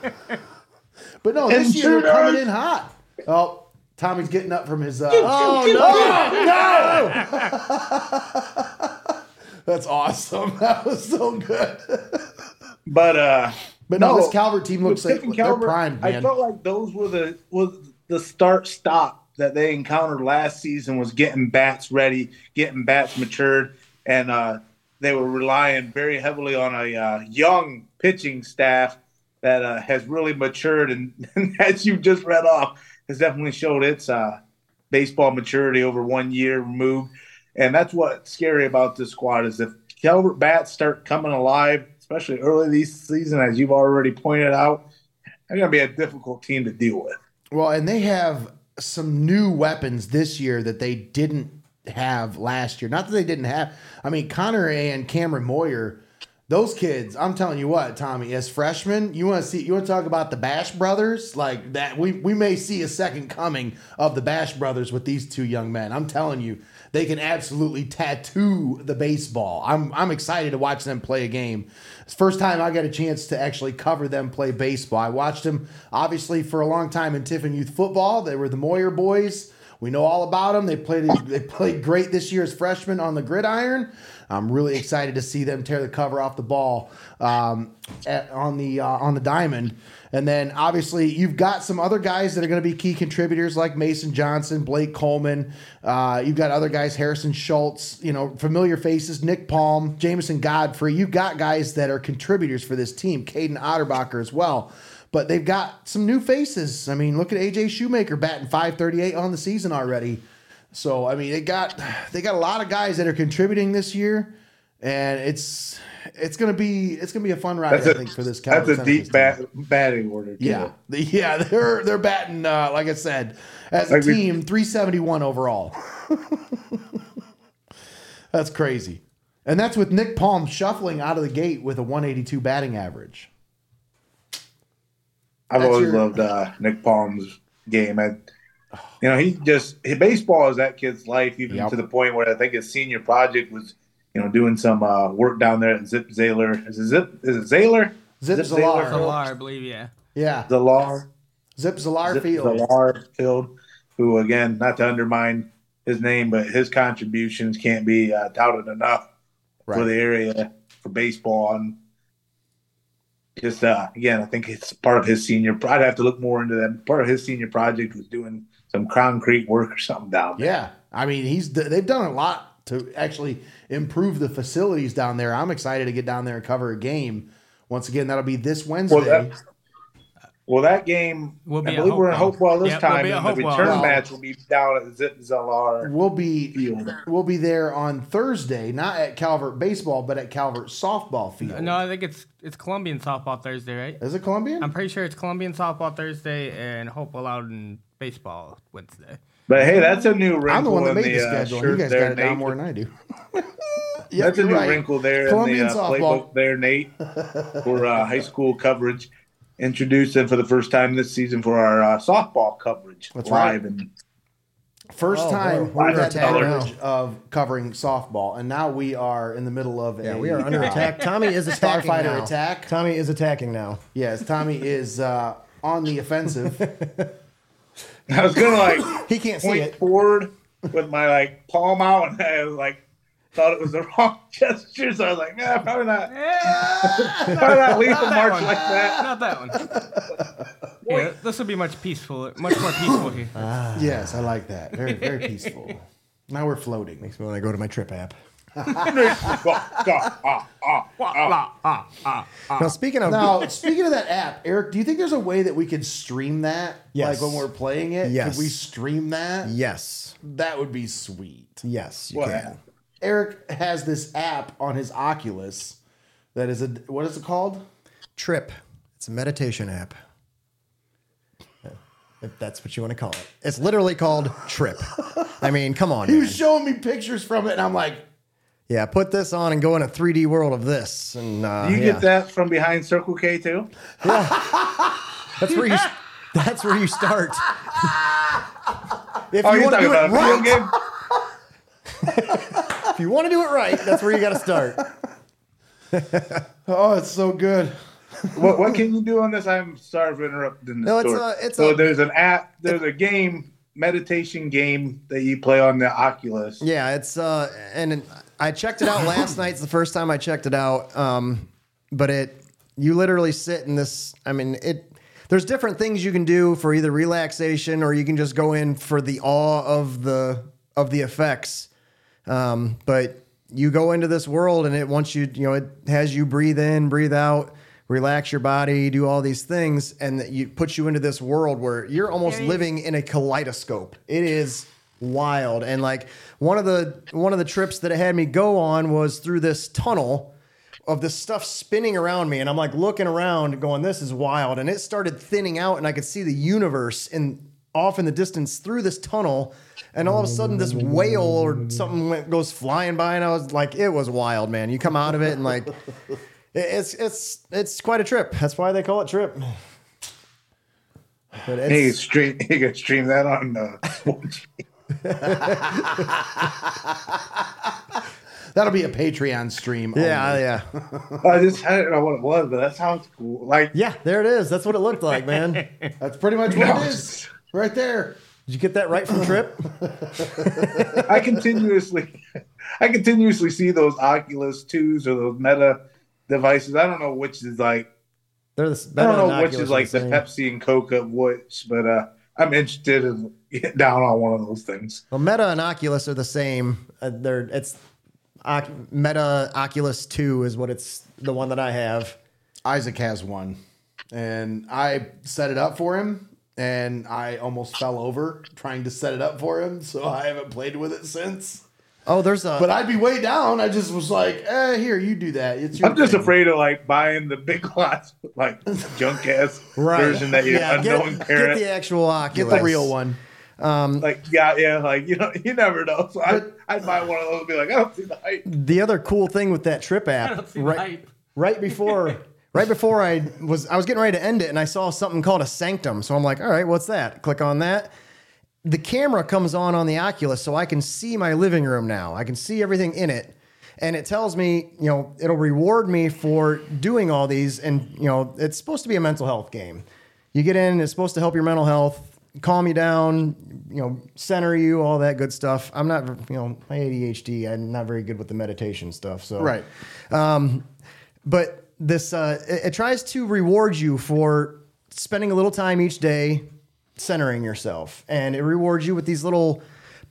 But no, this And year they're coming in hot. Oh, Tommy's getting up from his. Uh, Oh, no. that's awesome. That was so good. But uh, But no, No, this Calvert team looks like Tiffin they're Calvert, primed, I felt like those were the was the start stop that they encountered last season was getting bats ready, getting bats matured, and uh, they were relying very heavily on a uh, young pitching staff that uh, has really matured, and, and as you just read off, has definitely showed its uh, baseball maturity over one year removed, and that's what's scary about this squad is if Calvert bats start coming alive, especially early this season, as you've already pointed out, they're going to be a difficult team to deal with. Well, and they have some new weapons this year that they didn't have last year. Not that they didn't have. I mean, Connor and Cameron Moyer, those kids. I'm telling you what, Tommy, as freshmen, you want to see. You want to talk about the Bash brothers like that. We we may see a second coming of the Bash brothers with these two young men. I'm telling you, they can absolutely tattoo the baseball. I'm I'm excited to watch them play a game. It's first time I got a chance to actually cover them play baseball. I watched them obviously for a long time in Tiffin Youth Football. They were the Moyer boys. We know all about them. They played they played great this year as freshmen on the gridiron. I'm really excited to see them tear the cover off the ball um, at, on the uh, on the diamond. And then obviously you've got some other guys that are going to be key contributors like Mason Johnson, Blake Coleman. Uh, you've got other guys, Harrison Schultz, you know, familiar faces, Nick Palm, Jameson Godfrey. You've got guys that are contributors for this team, Caden Otterbacher as well. But they've got some new faces. I mean, look at AJ Shoemaker batting 538 on the season already. So I mean, they got they got a lot of guys that are contributing this year, and it's it's gonna be it's gonna be a fun ride. That's I a- think for this. That's a deep bat, batting order. too. Yeah, yeah, they're they're batting uh, like I said as a Like team 371 overall. that's crazy, and that's with Nick Palm shuffling out of the gate with a 182 batting average. I've That's always your- loved uh, Nick Palm's game. I, you know, he just his baseball is that kid's life, even Yep. to the point where I think his senior project was, you know, doing some uh, work down there at Zip Zaylor. Is it Zip? Is it Zaylor? Zip Zip Zalar. Zalar. I believe, yeah. Yeah, Zalar. Zip Zalar Zip Field. Zalar Field, who again, not to undermine his name, but his contributions can't be uh, touted enough Right. for the area for baseball. And just uh, again, I think it's part of his senior. I'd have to look more into that. Part of his senior project was doing some concrete work or something down there. Yeah, I mean he's they've done a lot to actually improve the facilities down there. I'm excited to get down there and cover a game. Once again, that'll be this Wednesday. Well, that, well, that game, We'll be I believe we're in Hopewell. Hopewell this Yep, we'll time, and the return Well- match will be down at Zip Zalar we'll be Field. we'll be there on Thursday, not at Calvert baseball, but at Calvert softball field. No, I think it's it's Columbian softball Thursday, right? is it Columbian? I'm pretty sure it's Columbian softball Thursday and Hopewell out in baseball Wednesday. But hey, that's a new wrinkle I'm the one that in made the, the uh, schedule. and you guys there, got it down more than I do. Yep, That's a new right. wrinkle there Columbian in the uh, softball. playbook there, Nate, for uh, high school coverage. Introducing for the first time this season for our uh, softball coverage That's live right. and First Oh, time boy, we've we're had the under attack of covering softball, and now we are in the middle of Yeah, a we are under uh, attack. Tommy is attacking Starfighter now. attack. Tommy is attacking now. Yes, Tommy is uh, on the offensive. I was gonna like He can't see point it. forward with my like palm out, and I was like thought it was the wrong gesture, so I was like, nah, probably not. Probably not lethal that march one. like that. Not that one. yeah, this will be much peaceful, much more peaceful here. Ah. yes, I like that. Very, very peaceful. Now we're floating. Makes me want to go to my trip app. Go, go, ah, ah, ah. Now, speaking of Now, speaking of that app, Eric, do you think there's a way that we could stream that? Yes. Like when we're playing it? Yes. Could we stream that? yes, That would be sweet. yes, you What can. app? Eric has this app on his Oculus that is a what is it called? Trip. It's a meditation app. If that's what you want to call it. It's literally called Trip. I mean, come on. He man. was showing me pictures from it, and I'm like, Yeah, put this on and go in a 3D world of this. And uh, Do you yeah. get that from behind Circle K too? That's where you. That's where you start. if Oh, you you're want to do it right, game? if you want to do it right, that's where you got to start. "Oh, it's so good." what, what can you do on this? I'm sorry for interrupting the No, it's story. a- it's so a- there's an app, there's a game, meditation game that you play on the Oculus. Yeah, it's uh, and I checked it out last night. It's the first time I checked it out. Um, but it, you literally sit in this. I mean, it. There's different things you can do for either relaxation or you can just go in for the awe of the of the effects. Um, but you go into this world and it wants you, you know, it has you breathe in, breathe out, relax your body, do all these things, and that you puts you into this world where you're almost living in a kaleidoscope. It is wild. And like one of the one of the trips that it had me go on was through this tunnel of this stuff spinning around me, and I'm like looking around, going, "This is wild." And it started thinning out, and I could see the universe in off in the distance through this tunnel. And all of a sudden, this whale or something went, goes flying by, and I was like, "It was wild, man." You come out of it, and like, it's it's it's quite a trip. That's why they call it trip. But it's, stream. He can stream that on uh. That'll be a Patreon stream. yeah, only. yeah, I just I don't know what it was, but that sounds cool. Like yeah. There it is. That's what it looked like, man. That's pretty much what it is. Right there. Did you get that right from Trip? I continuously, I continuously see those Oculus twos or those Meta devices. I don't know which is like. They're the. I don't know which Oculus is like the. Pepsi and Coke of which, but uh, I'm interested in getting down on one of those things. Well, Meta and Oculus are the same. Uh, they're it's Oc- Meta Oculus Two is what it's the one that I have. Isaac has one, and I set it up for him, and I almost fell over trying to set it up for him, so I haven't played with it since. Oh, there's a. But I'd be way down. I just was like, eh, here, you do that. It's your I'm just thing." afraid of like buying the big lots, like junk ass version that your yeah, unknown get, parent. get the actual Oculus. Get the real one. Um, like yeah, yeah, like you know, you never know. So I, I'd buy one of those and be like, I don't see the hype. The other cool thing with that Trip I app, don't see the right, hype. right before, right before I was, I was getting ready to end it, and I saw something called a Sanctum. So I'm like, all right, what's that? Click on that. The camera comes on on the Oculus, so I can see my living room now. I can see everything in it, and it tells me, you know, it'll reward me for doing all these. And you know, it's supposed to be a mental health game. You get in, it's supposed to help your mental health, calm you down, you know, center you, all that good stuff. I'm not, you know, my ADHD, I'm not very good with the meditation stuff. So Right. but this uh, it, it tries to reward you for spending a little time each day centering yourself and it rewards you with these little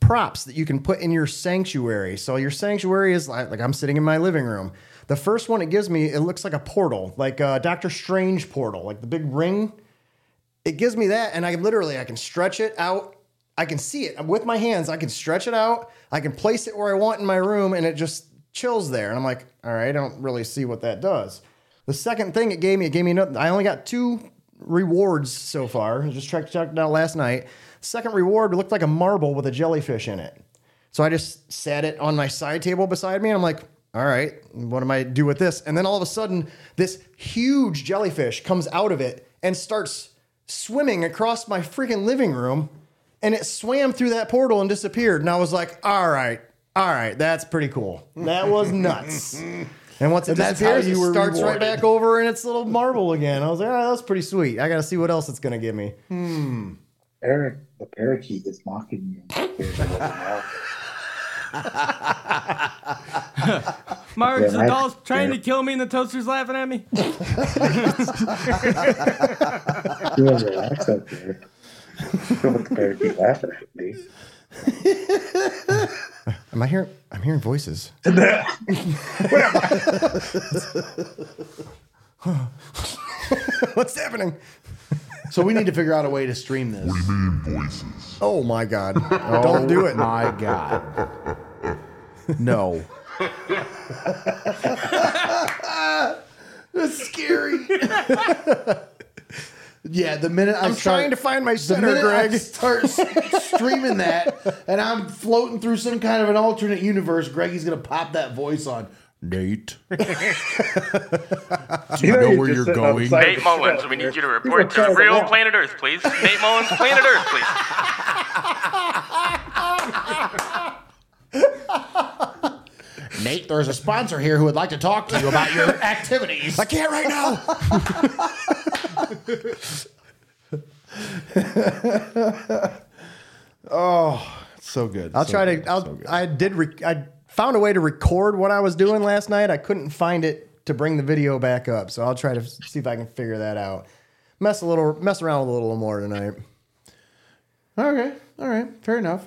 props that you can put in your sanctuary so your sanctuary is like, like i'm sitting in my living room the first one it gives me it looks like a portal like a doctor strange portal like the big ring it gives me that and i literally i can stretch it out. I can see it. With my hands i can stretch it out. I can place it where i want in my room and it just chills there. And i'm like all right i don't really see what that does. The second thing it gave me it gave me nothing i only got two rewards so far. I just checked, checked it out last night. Second reward looked like a marble with a jellyfish in it. So I just sat it on my side table beside me, and I'm like, all right, what am I do with this? And then all of a sudden, this huge jellyfish comes out of it and starts swimming across my freaking living room, and it swam through that portal and disappeared. And I was like, all right, all right, that's pretty cool. That was nuts. And once it that's how disappears, you it were starts right rewarded. back over in its little marble again. I was like, oh, that's pretty sweet. I got to see what else it's going to give me. Hmm. Eric, the parakeet is mocking you. Marge, Yeah, the I- doll's trying yeah. to kill me and the toaster's laughing at me. You have relax up there. Don't the parakeet laughing at me. Am I hearing? I'm hearing voices. What's happening? So we need to figure out a way to stream this. We mean voices. Oh my God! Don't do it. My God. No. That's scary. yeah, the minute I I'm start, trying to find my the center, minute I start s- streaming that, and I'm floating through some kind of an alternate universe, Greggy's gonna pop that voice on. Nate, do you know where you're going? Nate Mullins, we need you to report to real planet Earth, please. Nate Mullins, planet Earth, please. Nate, there's a sponsor here who would like to talk to you about your activities. I can't right now. Oh, so good. I'll so try good, to. I'll, so. I did. Rec- I found a way to record what I was doing last night. I couldn't find it to bring the video back up, so I'll try to see if I can figure that out. Mess a little, mess around a little more tonight. Okay. All right. Fair enough.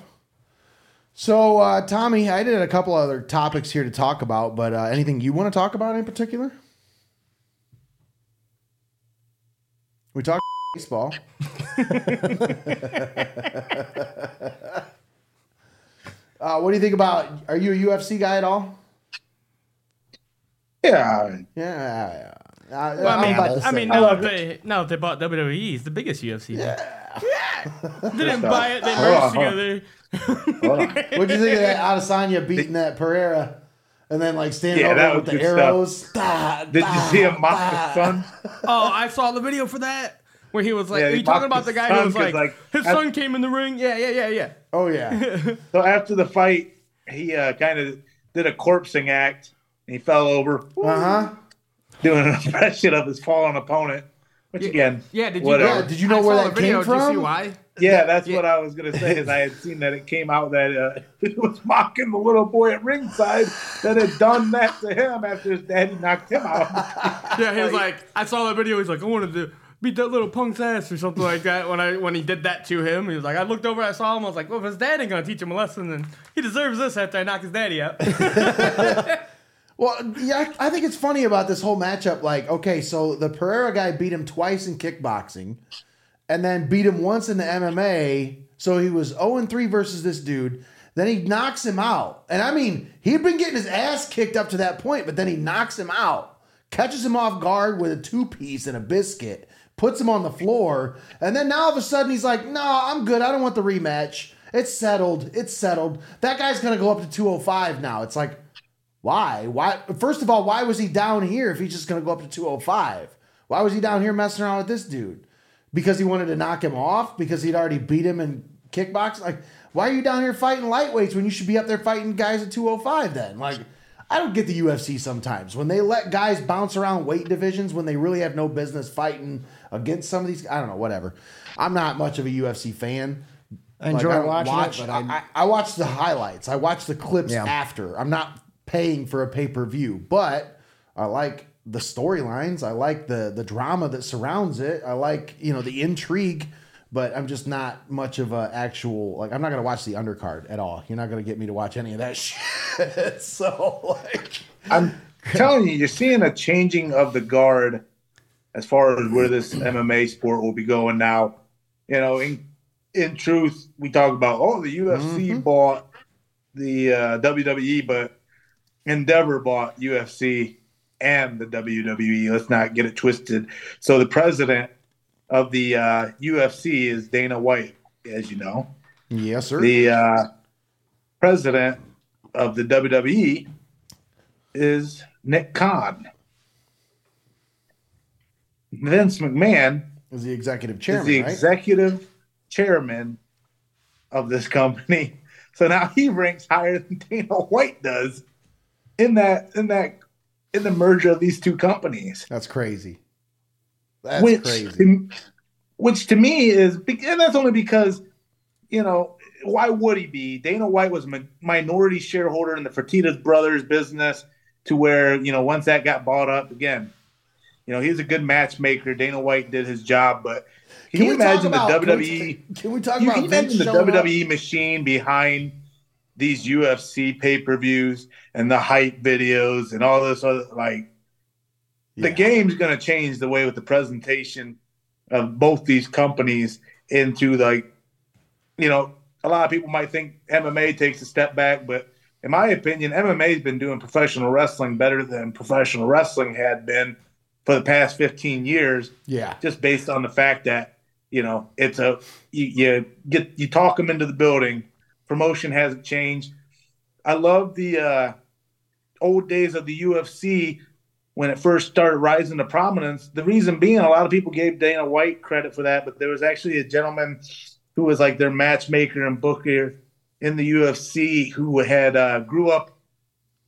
So, uh, Tommy, I did a couple other topics here to talk about, but uh, anything you want to talk about in particular? We talked baseball. uh, what do you think about? Are you a UFC guy at all? Yeah, Yeah. I, Well, I I'm mean, about I mean, that. now that they now that they bought WWE, it's the biggest UFC. Yeah. yeah. They didn't buy it. They merged on, on. together. Hold on. What'd you think of that Adesanya beating that Pereira? And then like standing Yeah, over with the arrows. Da, Did you see him mock da. his son? Oh, I saw the video for that where he was like, Yeah, "Are you talking about the guy who was like, like, his son came in the ring? Yeah, yeah, yeah, yeah." Oh yeah. So after the fight, he uh, kind of did a corpsing act. And he fell over, Uh huh. doing an impression of his fallen opponent. Which again, Yeah, did you? Whatever. Yeah, did you know I where that the video. came Did you see from? why? Yeah, that's Yeah. what I was gonna say. Is I had seen that it came out that uh, he was mocking the little boy at ringside that had done that to him after his daddy knocked him out. Yeah, he was like, I saw that video. He's like, I wanted to beat that little punk's ass or something like that. When I when he did that to him, he was like, I looked over, I saw him. I was like, well, if his dad ain't gonna teach him a lesson, then he deserves this after I knock his daddy out. Well, yeah, I I think it's funny about this whole matchup. Like, okay, so the Pereira guy beat him twice in kickboxing, and then beat him once in the MMA. So he was 0 3 versus this dude. Then he knocks him out. And I mean, he'd been getting his ass kicked up to that point, but then he knocks him out, catches him off guard with a two piece and a biscuit, puts him on the floor. And then now all of a sudden he's like, no, I'm good. I don't want the rematch. It's settled. It's settled. That guy's going to go up to 205 now. It's like, why? Why? First of all, why was he down here if he's just going to go up to 205? Why was he down here messing around with this dude? Because he wanted to knock him off? Because he'd already beat him in kickboxing? Like, why are you down here fighting lightweights when you should be up there fighting guys at 205 then? Like, I don't get the UFC sometimes. When they let guys bounce around weight divisions when they really have no business fighting against some of these, I don't know, whatever. I'm not much of a UFC fan. I enjoy don't watching watch, it, but I, I, I, I watch the highlights. I watch the clips Yeah. after. I'm not paying for a pay per view, but I like the storylines. I like the the drama that surrounds it. I like you know the intrigue, but I'm just not much of a actual like. I'm not gonna watch the undercard at all. You're not gonna get me to watch any of that shit. so like, I'm telling you, you're seeing a changing of the guard as far as where this MMA sport will be going now. You know, in in truth, we talk about oh the UFC bought the uh, WWE, but Endeavor bought UFC and the WWE. Let's not get it twisted. So the president of the uh, UFC is Dana White, as you know. yes, sir. The uh, president of the WWE is Nick Khan. Vince McMahon is the executive is chairman, the right? executive chairman of this company. So now he ranks higher than Dana White does in that in that in the merger of these two companies. That's crazy. That's which crazy. which to me is and that's only because you know why would he be dana white was a minority shareholder in the Fertittas brothers business to where you know once that got bought up again you know he's a good matchmaker dana white did his job but can, you we talk imagine the about- can we wwe Can we talk you about can imagine the showing up? WWE machine behind these UFC pay per views and the hype videos and all this other like the Yeah. game's going to change the way with the presentation of both these companies into like you know a lot of people might think MMA takes a step back but in my opinion MMA's been doing professional wrestling better than professional wrestling had been for the past 15 years Yeah. just based on the fact that you know it's a you, you get you talk them into the building promotion hasn't changed. I love the uh old days of the ufc when it first started rising to prominence. The reason being a lot of people gave dana white credit for that but there was actually a gentleman who was like their matchmaker and booker in the ufc who had uh grew up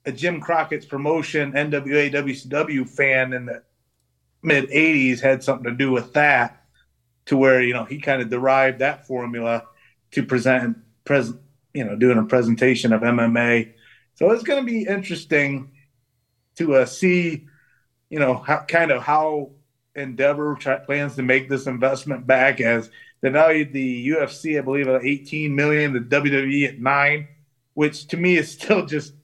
a jim crockett's promotion nwa wcw fan in the mid 80s had something to do with that to where you know he kind of derived that formula to present present you know doing a presentation of MMA so it's going to be interesting to uh, see you know how kind of how Endeavor try, plans to make this investment back as they valued the UFC I believe at 18 million the WWE at 9 which to me is still just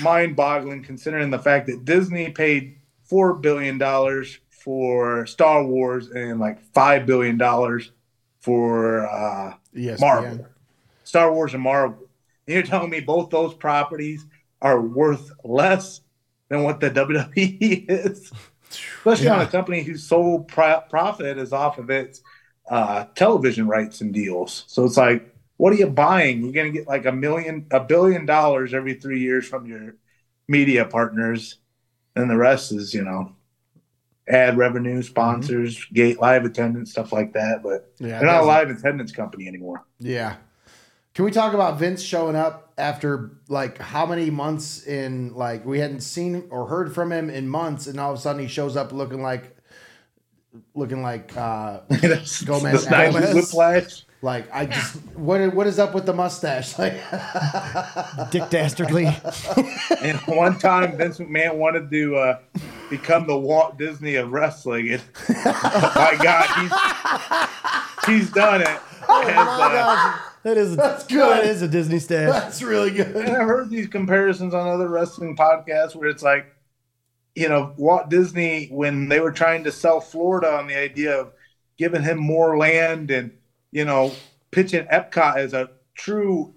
mind-boggling considering the fact that Disney paid four billion dollars for Star Wars and like five billion dollars for uh, ESPN. Marvel, Star Wars and Marvel. And you're telling me both those properties are worth less than what the WWE is, especially on a company whose sole pro- profit is off of its uh, television rights and deals. So it's like, what are you buying? You're going to get like a million, a billion dollars every three years from your media partners, and the rest is, you know, ad revenue, sponsors, gate live attendance, stuff like that. But Yeah, they're not a live attendance company anymore. Yeah. Can we talk about Vince showing up after like how many months in like we hadn't seen or heard from him in months, and all of a sudden he shows up looking like looking like uh That's Gomez the Nigel Whiplash. like I just what what is up with the mustache? Like Dick Dastardly. And one time, Vince McMahon wanted to uh, become the Walt Disney of wrestling. And my God, he's he's done it. And, uh, That is That's good. That is a Disney stash. that's really good. and I've heard these comparisons on other wrestling podcasts where it's like, you know, Walt Disney when they were trying to sell Florida on the idea of giving him more land and you know pitching Epcot as a true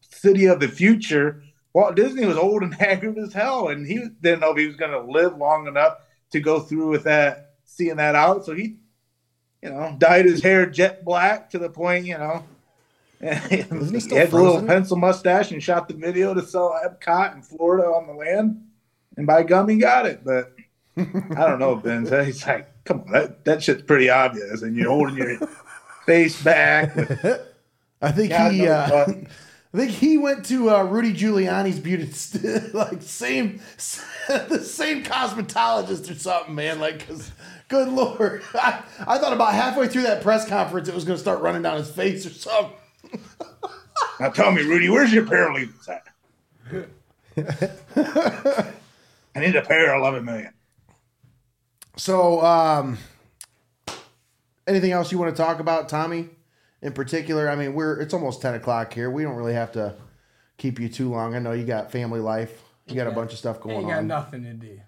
city of the future. Walt Disney was old and haggard as hell, and he didn't know if he was going to live long enough to go through with that, seeing that out. So he, you know, dyed his hair jet black to the point, you know. Isn't he he still had a little pencil mustache and shot the video to sell Epcot in Florida on the land. And by gum, he got it. But I don't know, Ben. He's like, come on, that, that shit's pretty obvious. And you're holding your face back. I think God he uh. I think he went to uh, Rudy Giuliani's beauty, st- like same, the same cosmetologist or something, man. Like, 'cause good lord, I, I thought about halfway through that press conference it was going to start running down his face or something. Now tell me, Rudy, where's your paralegals at? I need a pair, eleven million. So, um, anything else you want to talk about, Tommy? In particular, I mean, we're it's almost ten o'clock here. We don't really have to keep you too long. I know you got family life. You got a bunch of stuff going Ain't got on. nothing to do.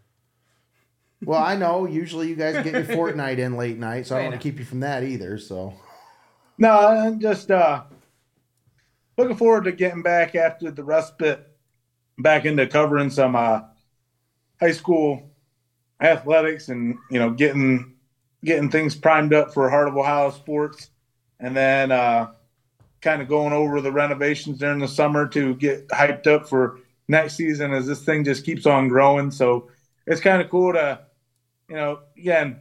Well, I know. Usually, you guys get your Fortnite in late night, so I don't want to keep you from that either. So, No, I'm just uh, looking forward to getting back after the respite, back into covering some uh, high school athletics and you know getting getting things primed up for Heart of Ohio sports, and then uh, kind of going over the renovations during the summer to get hyped up for next season as this thing just keeps on growing. So it's kind of cool to you know again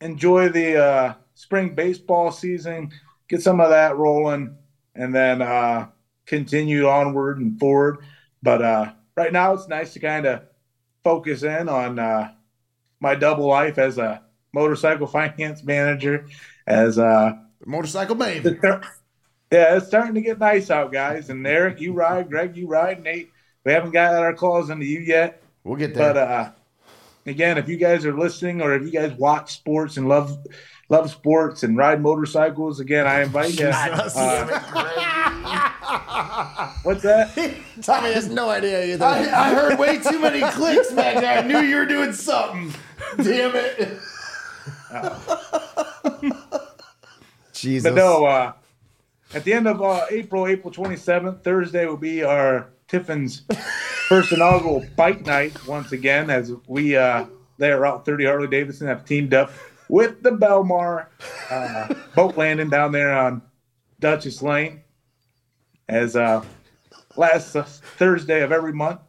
enjoy the uh, spring baseball season get some of that rolling and then uh, continue onward and forward. But uh, right now, it's nice to kind of focus in on uh, my double life as a motorcycle finance manager. As a motorcycle baby. yeah, it's starting to get nice out, guys. And Eric, you ride. Greg, you ride. Nate, we haven't got our claws into you yet. We'll get there. But uh, again, if you guys are listening or if you guys watch sports and love love sports and ride motorcycles, again, I invite you. Uh, what's that? Tommy has no idea either. I, I heard way too many clicks back there. I knew you were doing something. Damn it. Jesus. But no, uh, at the end of uh, April, April 27th, Thursday will be our Tiffin's first inaugural bike night once again, as we uh, there at Route 30 Harley Davidson have teamed up with the Belmar uh, boat landing down there on Duchess Lane. As uh, last uh, Thursday of every month,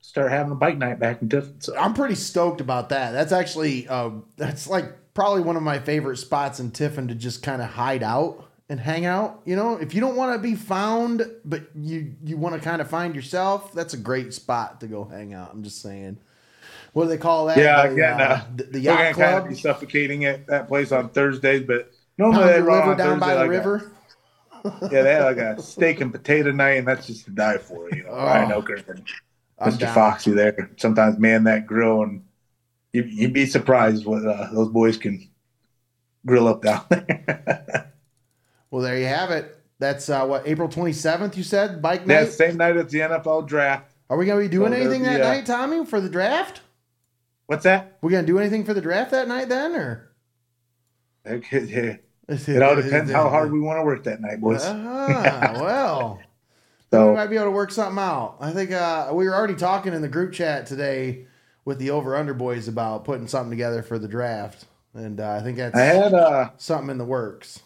start having a bike night back in Tiffin. So I'm pretty stoked about that. That's actually uh, that's like probably one of my favorite spots in Tiffin to just kind of hide out and hang out. You know, if you don't want to be found, but you you want to kind of find yourself, that's a great spot to go hang out. I'm just saying. What do they call that? yeah, The, again, uh, the, the we're yacht gonna kind of be suffocating at that place on Thursdays, but normally they the run river down by the like a- river. Yeah, they have like a steak and potato night, and that's just to die for. You know, Oh. Ryan Oker and I'm Mr. down. Foxy there sometimes man that grill, and you, you'd be surprised what uh, those boys can grill up down there. Well, there you have it. That's uh, what April 27th. You said bike night. yeah, same night as the NFL draft. Are we gonna be doing So anything that be, uh, night, Tommy, for the draft? What's that? We gonna do anything for the draft that night then, or It, it all depends how hard we want to work that night, boys. Ah, well, we might be able to work something out. I think uh, we were already talking in the group chat today with the over under boys about putting something together for the draft, and uh, I think that's I had uh, something in the works.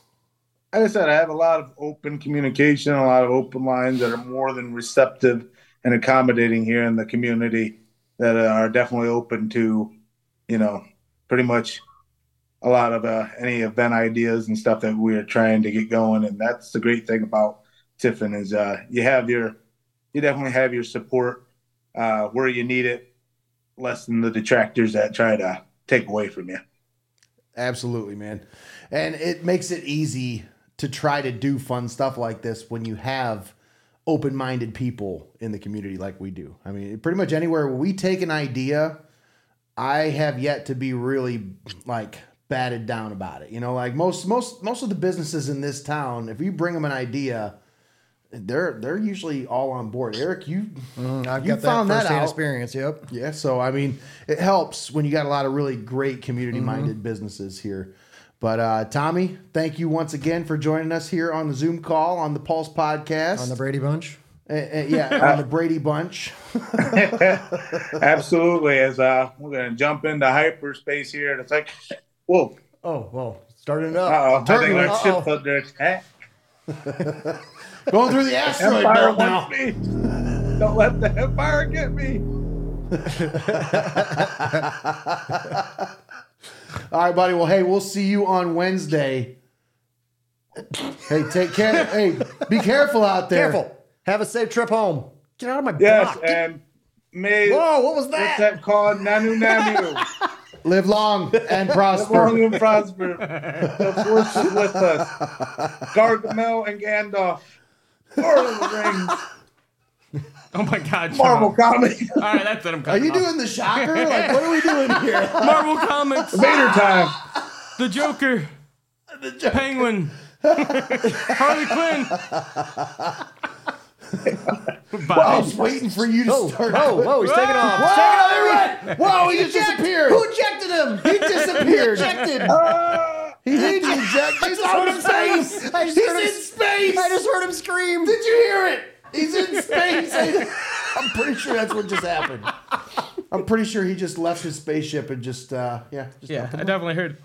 like I said, I have a lot of open communication, a lot of open lines that are more than receptive and accommodating here in the community that are definitely open to, you know, pretty much a lot of uh, any event ideas and stuff that we're trying to get going. And that's the great thing about Tiffin is uh, you have your, you definitely have your support uh, where you need it, less than the detractors that try to take away from you. Absolutely, man. And it makes it easy to try to do fun stuff like this when you have open minded people in the community like we do. I mean, pretty much anywhere we take an idea, I have yet to be really like batted down about it. You know, like most most most of the businesses in this town, if you bring them an idea, they're they're usually all on board. Eric, you Mm, I've you got found that firsthand out. experience. Yep. Yeah, so I mean, it helps when you got a lot of really great community minded businesses here. But uh, Tommy, thank you once again for joining us here on the Zoom call on the Pulse podcast. On the Brady Bunch. Uh, uh, yeah, on the Brady Bunch. Absolutely. As uh, we're going to jump into hyperspace here in a second. Whoa. Oh, well, starting it up. Uh-oh. I think our ship's under attack. Going through the asteroid Empire belt now. me. Don't let the Empire get me. All right, buddy. Well, hey, we'll see you on Wednesday. Hey, take care. hey, be careful out there. Careful. Have a safe trip home. Get out of my Yes, block. Get- and may Whoa, what was what's that? that called? Nanu Nanu. Live long and prosper. Live prosper. long and prosper. The force is with us. Gargamel and Gandalf. Lord of the Rings. Oh my God, Sean. Marvel Comics. All right, that's it. I'm Are cutting you off. doing the shocker? Like, what are we doing here? Marvel Comics? Vader time. The Joker. The Penguin. Harley Quinn. I Bye. was waiting for you to Whoa, start. whoa, whoa, he's taking off. Whoa, He's taking off. there he. Whoa, he just disappeared. Who ejected him? He disappeared. ejected. Uh, he did eject. He's out of space. I just He's heard him- in space. I just heard him scream. Did you hear it? He's in space. I'm pretty sure that's what just happened. I'm pretty sure he just left his spaceship and just, uh, yeah. Just Yeah, I definitely heard.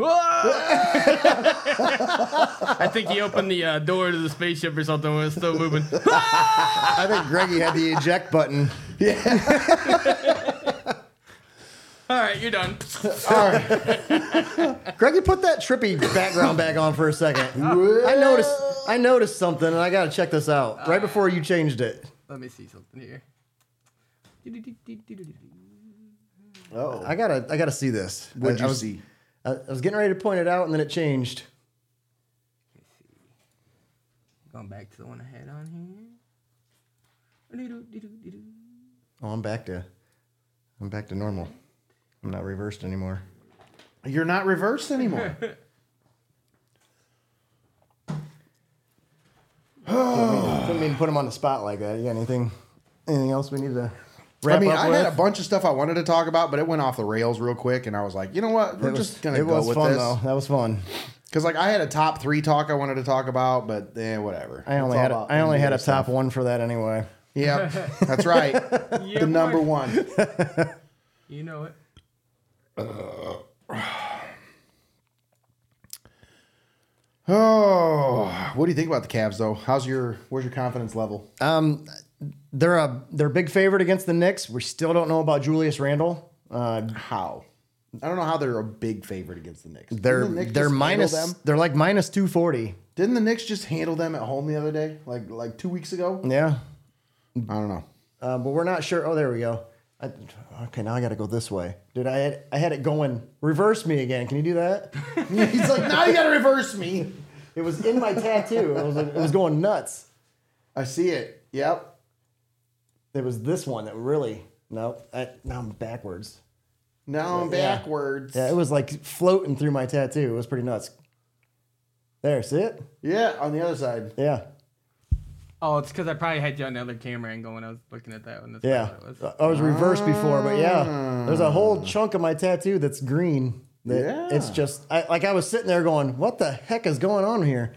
I think he opened the uh, door to the spaceship or something when it's still moving. I think Greggy had the eject button. All right, you're done. All right. Greg, you put that trippy background back on for a second. I noticed. I noticed something, and I got to check this out. Right uh, before you changed it, Let me see something here. Oh, I gotta. I gotta see this. what'd I, you I was, see? I, I was getting ready to point it out, and then it changed. Going back to the one I had on here. Oh, I'm back to. I'm back to normal. I'm not reversed anymore. You're not reversed anymore. Didn't mean to put him on the spot like that. You got anything? Anything else we need to wrap I mean, up I with? had a bunch of stuff I wanted to talk about, but it went off the rails real quick, and I was like, you know what? We're it was, just gonna it go was with fun this. though. That was fun. Because like I had a top three talk I wanted to talk about, but eh, whatever. I only had a, about I only had a top stuff. one for that anyway. Yeah, that's right. the number one. You know it. Oh, what do you think about the Cavs though? How's your where's your confidence level? Um, they're a they're a big favorite against the Knicks. We still don't know about Julius Randle. Uh, How? I don't know how they're a big favorite against the Knicks. they're the Knicks they're minus them? they're like minus two forty. Didn't the Knicks just handle them at home the other day, like like two weeks ago? Yeah, I don't know. uh, but we're not sure. Oh, there we go. I, okay, now I got to go this way, dude. I had I had it going reverse me again. Can you do that? He's like, now you got to reverse me. It was in my tattoo. It was it was going nuts. I see it. Yep. It was this one that really no. I, now I'm backwards. Now I'm Yeah. backwards. Yeah, it was like floating through my tattoo. It was pretty nuts. There, see it? Yeah, on the other side. Yeah, Oh, it's because I probably had you on the other camera angle when I was looking at that one. That's yeah. it was. I was reversed before, but yeah, there's a whole chunk of my tattoo that's green. That Yeah. It's just I, like I was sitting there going, "What the heck is going on here?"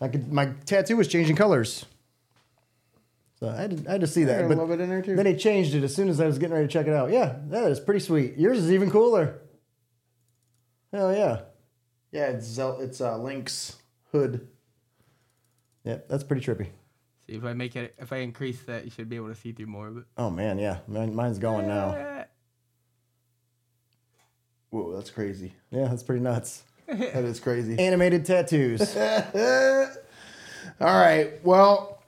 Like my tattoo was changing colors. So I had to, I had to see that. got But little bit in there, too. Then they changed it as soon as I was getting ready to check it out. Yeah, that is pretty sweet. Yours is even cooler. Hell yeah. Yeah, it's Zel- it's uh, Link's hood. Yeah, that's pretty trippy. See if I make it, if I increase that, you should be able to see through more of it. Oh man, yeah. Mine, mine's going now. Whoa, that's crazy. Yeah, that's pretty nuts. That is crazy. Animated tattoos. All right. Well,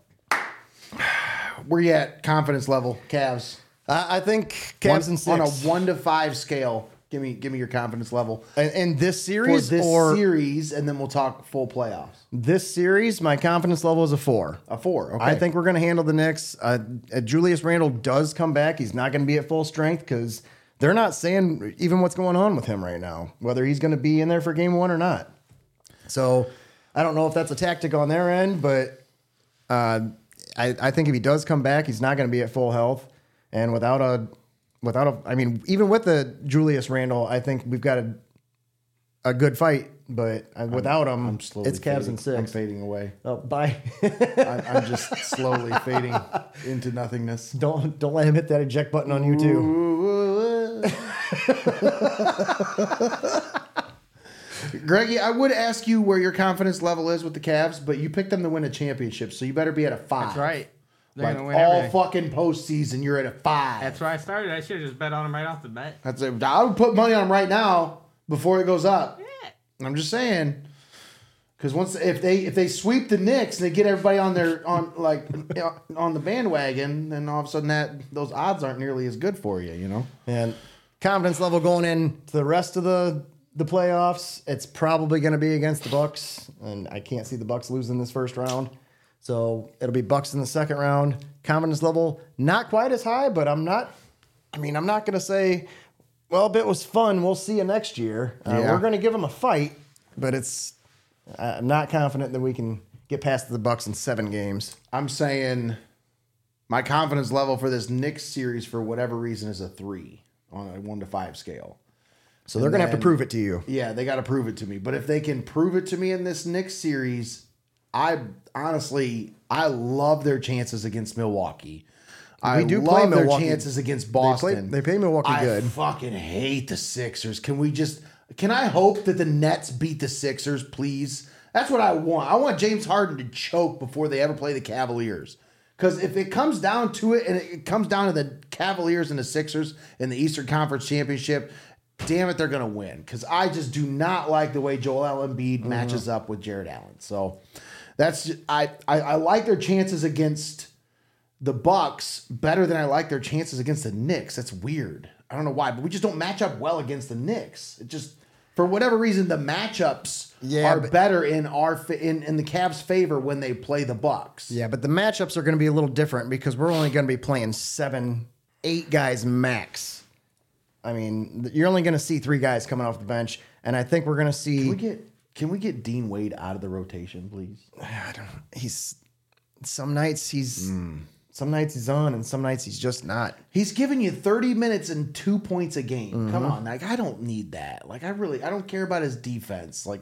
where you at confidence level, Cavs? I, I think Cavs and on a one to five scale. Give me give me your confidence level in, in this for series this or series, and then we'll talk full playoffs. this series, my confidence level is a four. A four. Okay. I think we're going to handle the Knicks. Uh, uh, Julius Randle does come back. He's not going to be at full strength because they're not saying even what's going on with him right now, whether he's going to be in there for game one or not. So I don't know if that's a tactic on their end, but uh, I, I think if he does come back, he's not going to be at full health. And without a, without a, I mean, even with the Julius Randle, I think we've got a, a good fight. But uh, without him, I'm slowly. it's Cavs fading. and 6 I'm fading away. Oh, bye. I'm, I'm just slowly fading into nothingness. don't don't let him hit that eject button on you too. Greggy, I would ask you where your confidence level is with the Cavs, but you picked them to win a championship, so you better be at a five. That's right. They're Like gonna win all everything. fucking postseason, you're at a five. That's where I started. I should have just bet on them right off the bat. That's it. I would put money on them right now before it goes up. I'm just saying. Because once if they if they sweep the Knicks and they get everybody on their on like on the bandwagon, then all of a sudden that those odds aren't nearly as good for you, you know. And confidence level going into the rest of the the playoffs, it's probably going to be against the Bucks, and I can't see the Bucks losing this first round. So it'll be Bucks in the second round. Confidence level not quite as high, but I'm not. I mean, I'm not going to say, well, if it was fun, we'll see you next year. Uh, Yeah. We're going to give them a fight, but it's. I'm not confident that we can get past the Bucks in seven games. I'm saying my confidence level for this Knicks series, for whatever reason, is a three on a one to five scale. So they're going to have to prove it to you. Yeah, they got to prove it to me. But if they can prove it to me in this Knicks series, I honestly I love their chances against Milwaukee. I We do love play their chances against play- Boston. they play Milwaukee I good. I fucking hate the Sixers. Can we just? Can I hope that the Nets beat the Sixers, please? That's what I want. I want James Harden to choke before they ever play the Cavaliers. Because if it comes down to it, and it comes down to the Cavaliers and the Sixers in the Eastern Conference Championship, damn it, they're going to win. Because I just do not like the way Joel Embiid mm-hmm. matches up with Jarrett Allen. So that's I, I I like their chances against the Bucks better than I like their chances against the Knicks. That's weird. I don't know why, but we just don't match up well against the Knicks. It just for whatever reason the matchups Yeah, are better in our in in the Cavs' favor when they play the Bucks. Yeah, but the matchups are going to be a little different because we're only going to be playing seven, eight guys max. I mean, you're only going to see three guys coming off the bench, and I think we're going to see. Can we get can we get Dean Wade out of the rotation, please? he's some nights he's some nights he's on, and some nights he's just not. He's giving you 30 minutes and two points a game. Mm-hmm. Come on, like I don't need that. Like I really, I don't care about his defense. Like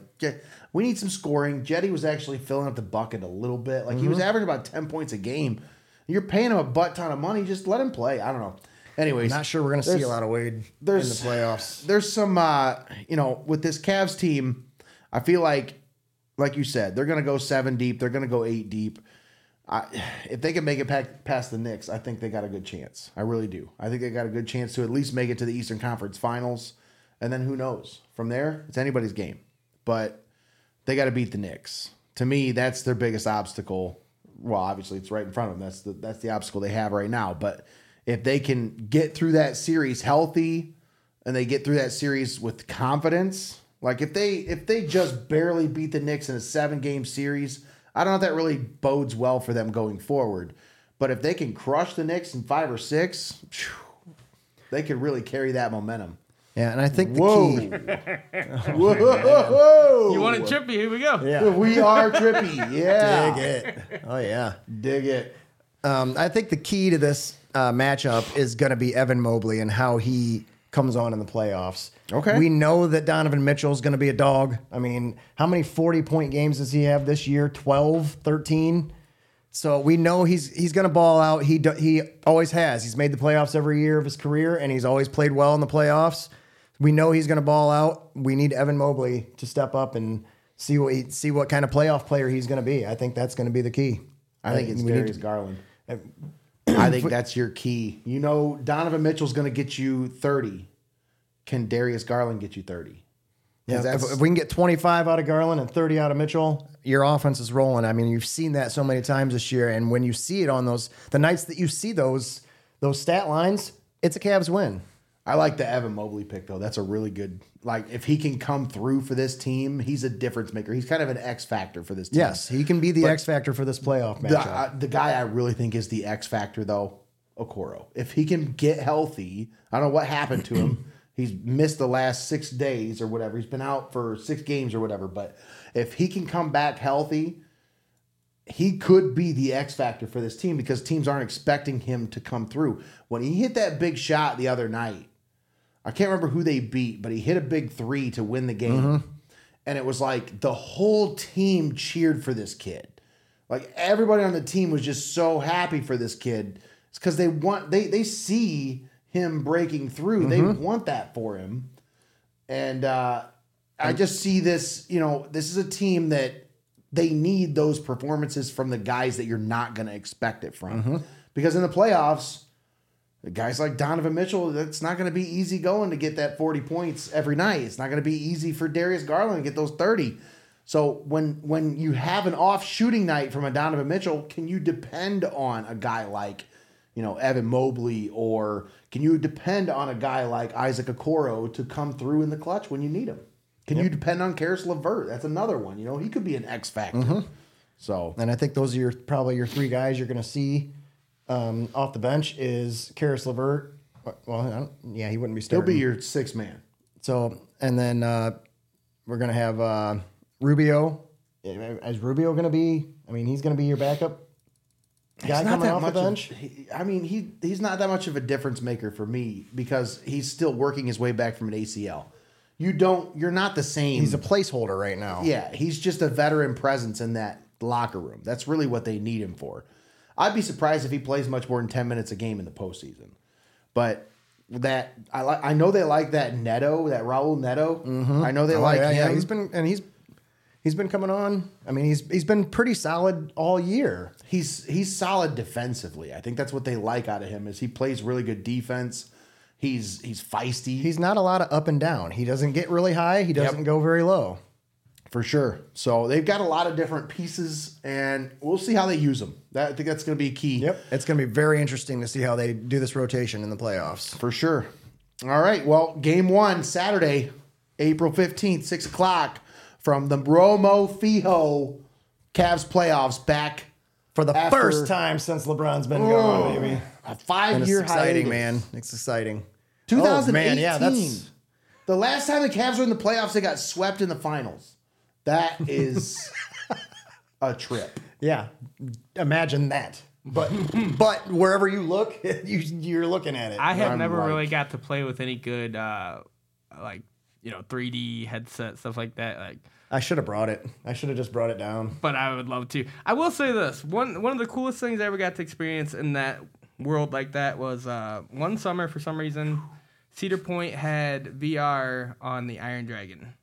we need some scoring. Jetty was actually filling up the bucket a little bit. Like Mm-hmm. he was averaging about 10 points a game. You're paying him a butt ton of money. Just let him play. I don't know. Anyways, Not sure we're going to see a lot of Wade in the playoffs. there's some uh you know with this Cavs team, I feel like like you said, they're gonna go seven deep, they're gonna go eight deep. I, if they can make it past the Knicks, I think they got a good chance. I really do. I think they got a good chance to at least make it to the Eastern Conference Finals, and then who knows? From there, it's anybody's game. But they got to beat the Knicks. To me, that's their biggest obstacle. Well, obviously, it's right in front of them. That's the that's the obstacle they have right now. But if they can get through that series healthy, and they get through that series with confidence, like if they if they just barely beat the Knicks in a seven game series, I don't know if that really bodes well for them going forward. But if they can crush the Knicks in five or six, phew, they could really carry that momentum. Yeah, and I think the Whoa. key. Whoa! You want it trippy? Here we go. Yeah, We are trippy. Yeah. dig it. Oh yeah. Dig it. Um, I think the key to this uh, matchup is going to be Evan Mobley and how he comes on in the playoffs. Okay. We know that Donovan Mitchell is going to be a dog. I mean, how many 40 point games does he have this year? 12, 13? So we know he's he's going to ball out. He he always has. He's made the playoffs every year of his career, and he's always played well in the playoffs. We know he's going to ball out. We need Evan Mobley to step up and see what he, see what kind of playoff player he's going to be. I think that's going to be the key. I think it's we need Darius Garland. I think that's your key. You know, Donovan Mitchell's going to get you 30. Can Darius Garland get you 30? Yeah, if, if we can get 25 out of Garland and 30 out of Mitchell, your offense is rolling. I mean, you've seen that so many times this year, and when you see it on those the nights that you see those those stat lines, it's a Cavs win. I like the Evan Mobley pick though. That's a really good. Like if he can come through for this team, he's a difference maker. He's kind of an X factor for this team. Yes, he can be the X factor for this playoff The, matchup. uh, the guy I really think is the X factor though, Okoro. If he can get healthy, I don't know what happened to him. He's missed the last six days or whatever. He's been out for six games or whatever. But if he can come back healthy, he could be the X factor for this team because teams aren't expecting him to come through. When he hit that big shot the other night, I can't remember who they beat, but he hit a big three to win the game. Mm-hmm. And it was like the whole team cheered for this kid. Like everybody on the team was just so happy for this kid. It's because they want they they see him breaking through. They mm-hmm. want that for him. And uh I just see this, you know, this is a team that they need those performances from the guys that you're not going to expect it from. Mm-hmm. Because in the playoffs, guys like Donovan Mitchell, that's not going to be easy going to get that 40 points every night. It's not going to be easy for Darius Garland to get those 30. So when when you have an off shooting night from a Donovan Mitchell, can you depend on a guy like, you know, Evan Mobley or can you depend on a guy like Isaac Okoro to come through in the clutch when you need him? Can you depend on Caris LeVert? That's another one. You know, he could be an X factor. Mm-hmm. So and I think those are your probably your three guys you're going to see um, off the bench is Caris LeVert. Well, I don't, yeah, he wouldn't be he'll be your six man. So, and then uh, we're going to have uh, Rubio. Is Rubio going to be? I mean, he's going to be your backup guy He's coming off the much of- bench. he- I mean, he he's not that much of a difference maker for me because he's still working his way back from an ACL. You don't. You're not the same. he's a placeholder right now. yeah. He's just a veteran presence in that locker room. That's really what they need him for. I'd be surprised if he plays much more than ten minutes a game in the postseason. But that I like. I know they like that Neto, that Raul Neto. Mm-hmm. I know they Oh, like yeah, him. yeah. He's been and he's he's been coming on. I mean, he's he's been pretty solid all year. he's he's solid defensively. I think that's what they like out of him is he plays really good defense. He's he's feisty. He's not a lot of up and down. He doesn't get really high. He doesn't go very low. For sure. So they've got a lot of different pieces, and we'll see how they use them. That, I think that's going to be key. Yep, it's going to be very interesting to see how they do this rotation in the playoffs. for sure. All right. Well, game one Saturday, April fifteenth, six o'clock, from the Romo Fijo Cavs playoffs back For the After- first time since LeBron's been gone, oh, baby. a five it's year exciting, hiatus. man. It's exciting. 2018. Oh, man, yeah, that's The last time the Cavs were in the playoffs, they got swept in the finals. That is a trip. yeah. Imagine that. But but wherever you look, you you're looking at it. I have I'm never like- really got to play with any good, uh, like you know, 3D headset stuff like that. Like, I should have brought it. I should have just brought it down. but I would love to. I will say this: one one of the coolest things I ever got to experience in that world like that was uh, one summer. For some reason, Cedar Point had VR on the Iron Dragon,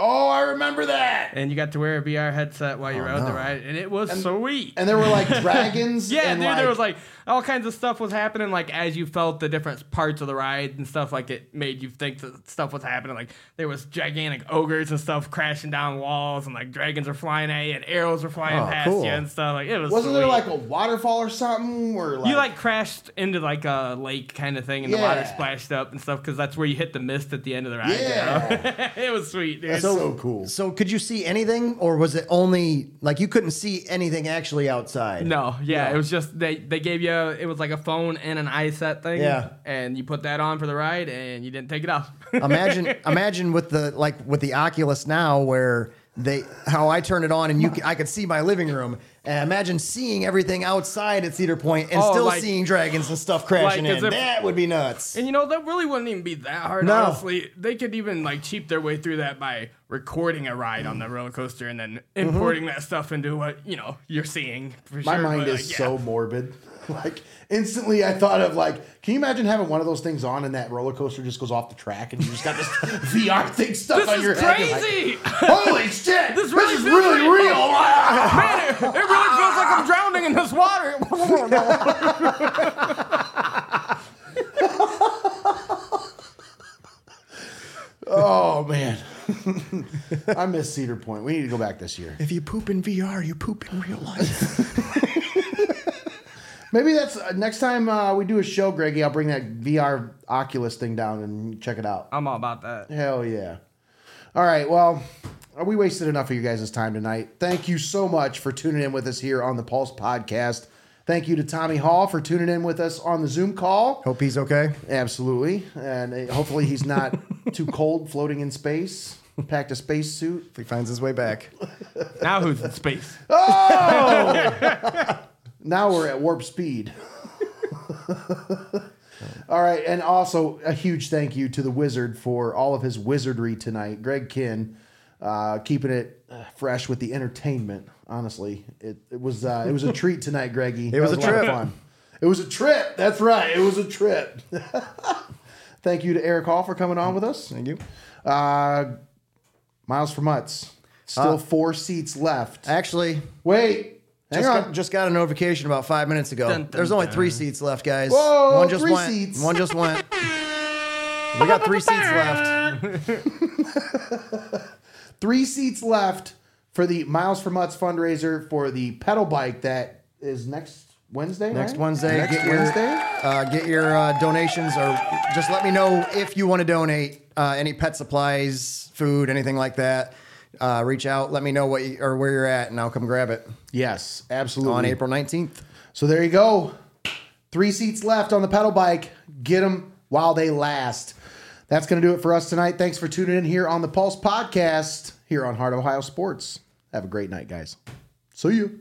Oh, I remember that. and you got to wear a VR headset while you Oh, rode the ride, and it was sweet. And there were like dragons. Yeah, and dude, there was like all kinds of stuff was happening. Like as you felt the different parts of the ride and stuff, like it made you think that stuff was happening. Like there was gigantic ogres and stuff crashing down walls, and like dragons were flying at you, and arrows were flying Oh, past cool. you and stuff. Like it was. Wasn't there like a waterfall or something Or like, you like crashed into like a lake kind of thing, and the water splashed up and stuff because that's where you hit the mist at the end of the ride. you Yeah. know? it was sweet, dude. so, cool. So could you see anything, or was it only like you couldn't see anything actually outside? No, yeah, it was just they they gave you it was like a phone and an eye set thing. Yeah. and you put that on for the ride, and you didn't take it off. imagine imagine with the like with the Oculus now where they how I turned it on and you I could see my living room. And imagine seeing everything outside at Cedar Point and Oh, still like- seeing dragons and stuff crashing like in. if- that would be nuts. And you know that really wouldn't even be that hard. No. Honestly, they could even like cheap their way through that by recording a ride on the roller coaster and then mm-hmm. importing that stuff into what you know you're seeing. For My sure, mind but, is like, so morbid. Like instantly, I thought of like, can you imagine having one of those things on and that roller coaster just goes off the track and you just got this VR thing stuck This on is your head? You're like, crazy. Holy shit! This, really is really real." real. Man, it, it really feels like I'm drowning in this water. oh man, I miss Cedar Point. We need to go back this year. if you poop in VR, you poop in real life. Maybe that's uh, next time uh, we do a show, Greggy. I'll bring that VR Oculus thing down and check it out. I'm all about that. Hell yeah. All right. Well, we wasted enough of you guys' time tonight. Thank you so much for tuning in with us here on the Pulse Podcast. Thank you to Tommy Hall for tuning in with us on the Zoom call. Hope he's okay. Absolutely. And uh, hopefully he's not too cold floating in space. Packed a space suit. If he finds his way back. Now who's in space? Now we're at warp speed. all right, and also a huge thank you to the wizard for all of his wizardry tonight, Greg Kinn, uh, keeping it uh, fresh with the entertainment. Honestly, it, it was uh, it was a treat tonight, Greggy. It was a trip. fun. It was a trip. That's right. It was a trip. thank you to Eric Hall for coming on with us. Thank you. Uh, Miles for Mutts. Still four seats left. Actually, Wait. Hang just on. got, just got a notification about five minutes ago. Dun, dun, There's only dun. three seats left, guys. Whoa, one just three went. seats. One just went. we got three seats left. three seats left for the Miles for Mutts fundraiser for the pedal bike that is next Wednesday. Next right? Wednesday, Next get your- Wednesday. Uh, get your uh, donations, or just let me know if you want to donate uh, any pet supplies, food, anything like that. Uh, reach out, let me know what you, or where you're at, and I'll come grab it Yes, absolutely. on April 19th. So there you go. Three seats left on the pedal bike. Get them while they last. That's going to do it for us tonight. Thanks for tuning in here on the Pulse Podcast here on Heart of Ohio Sports. Have a great night, guys. See you.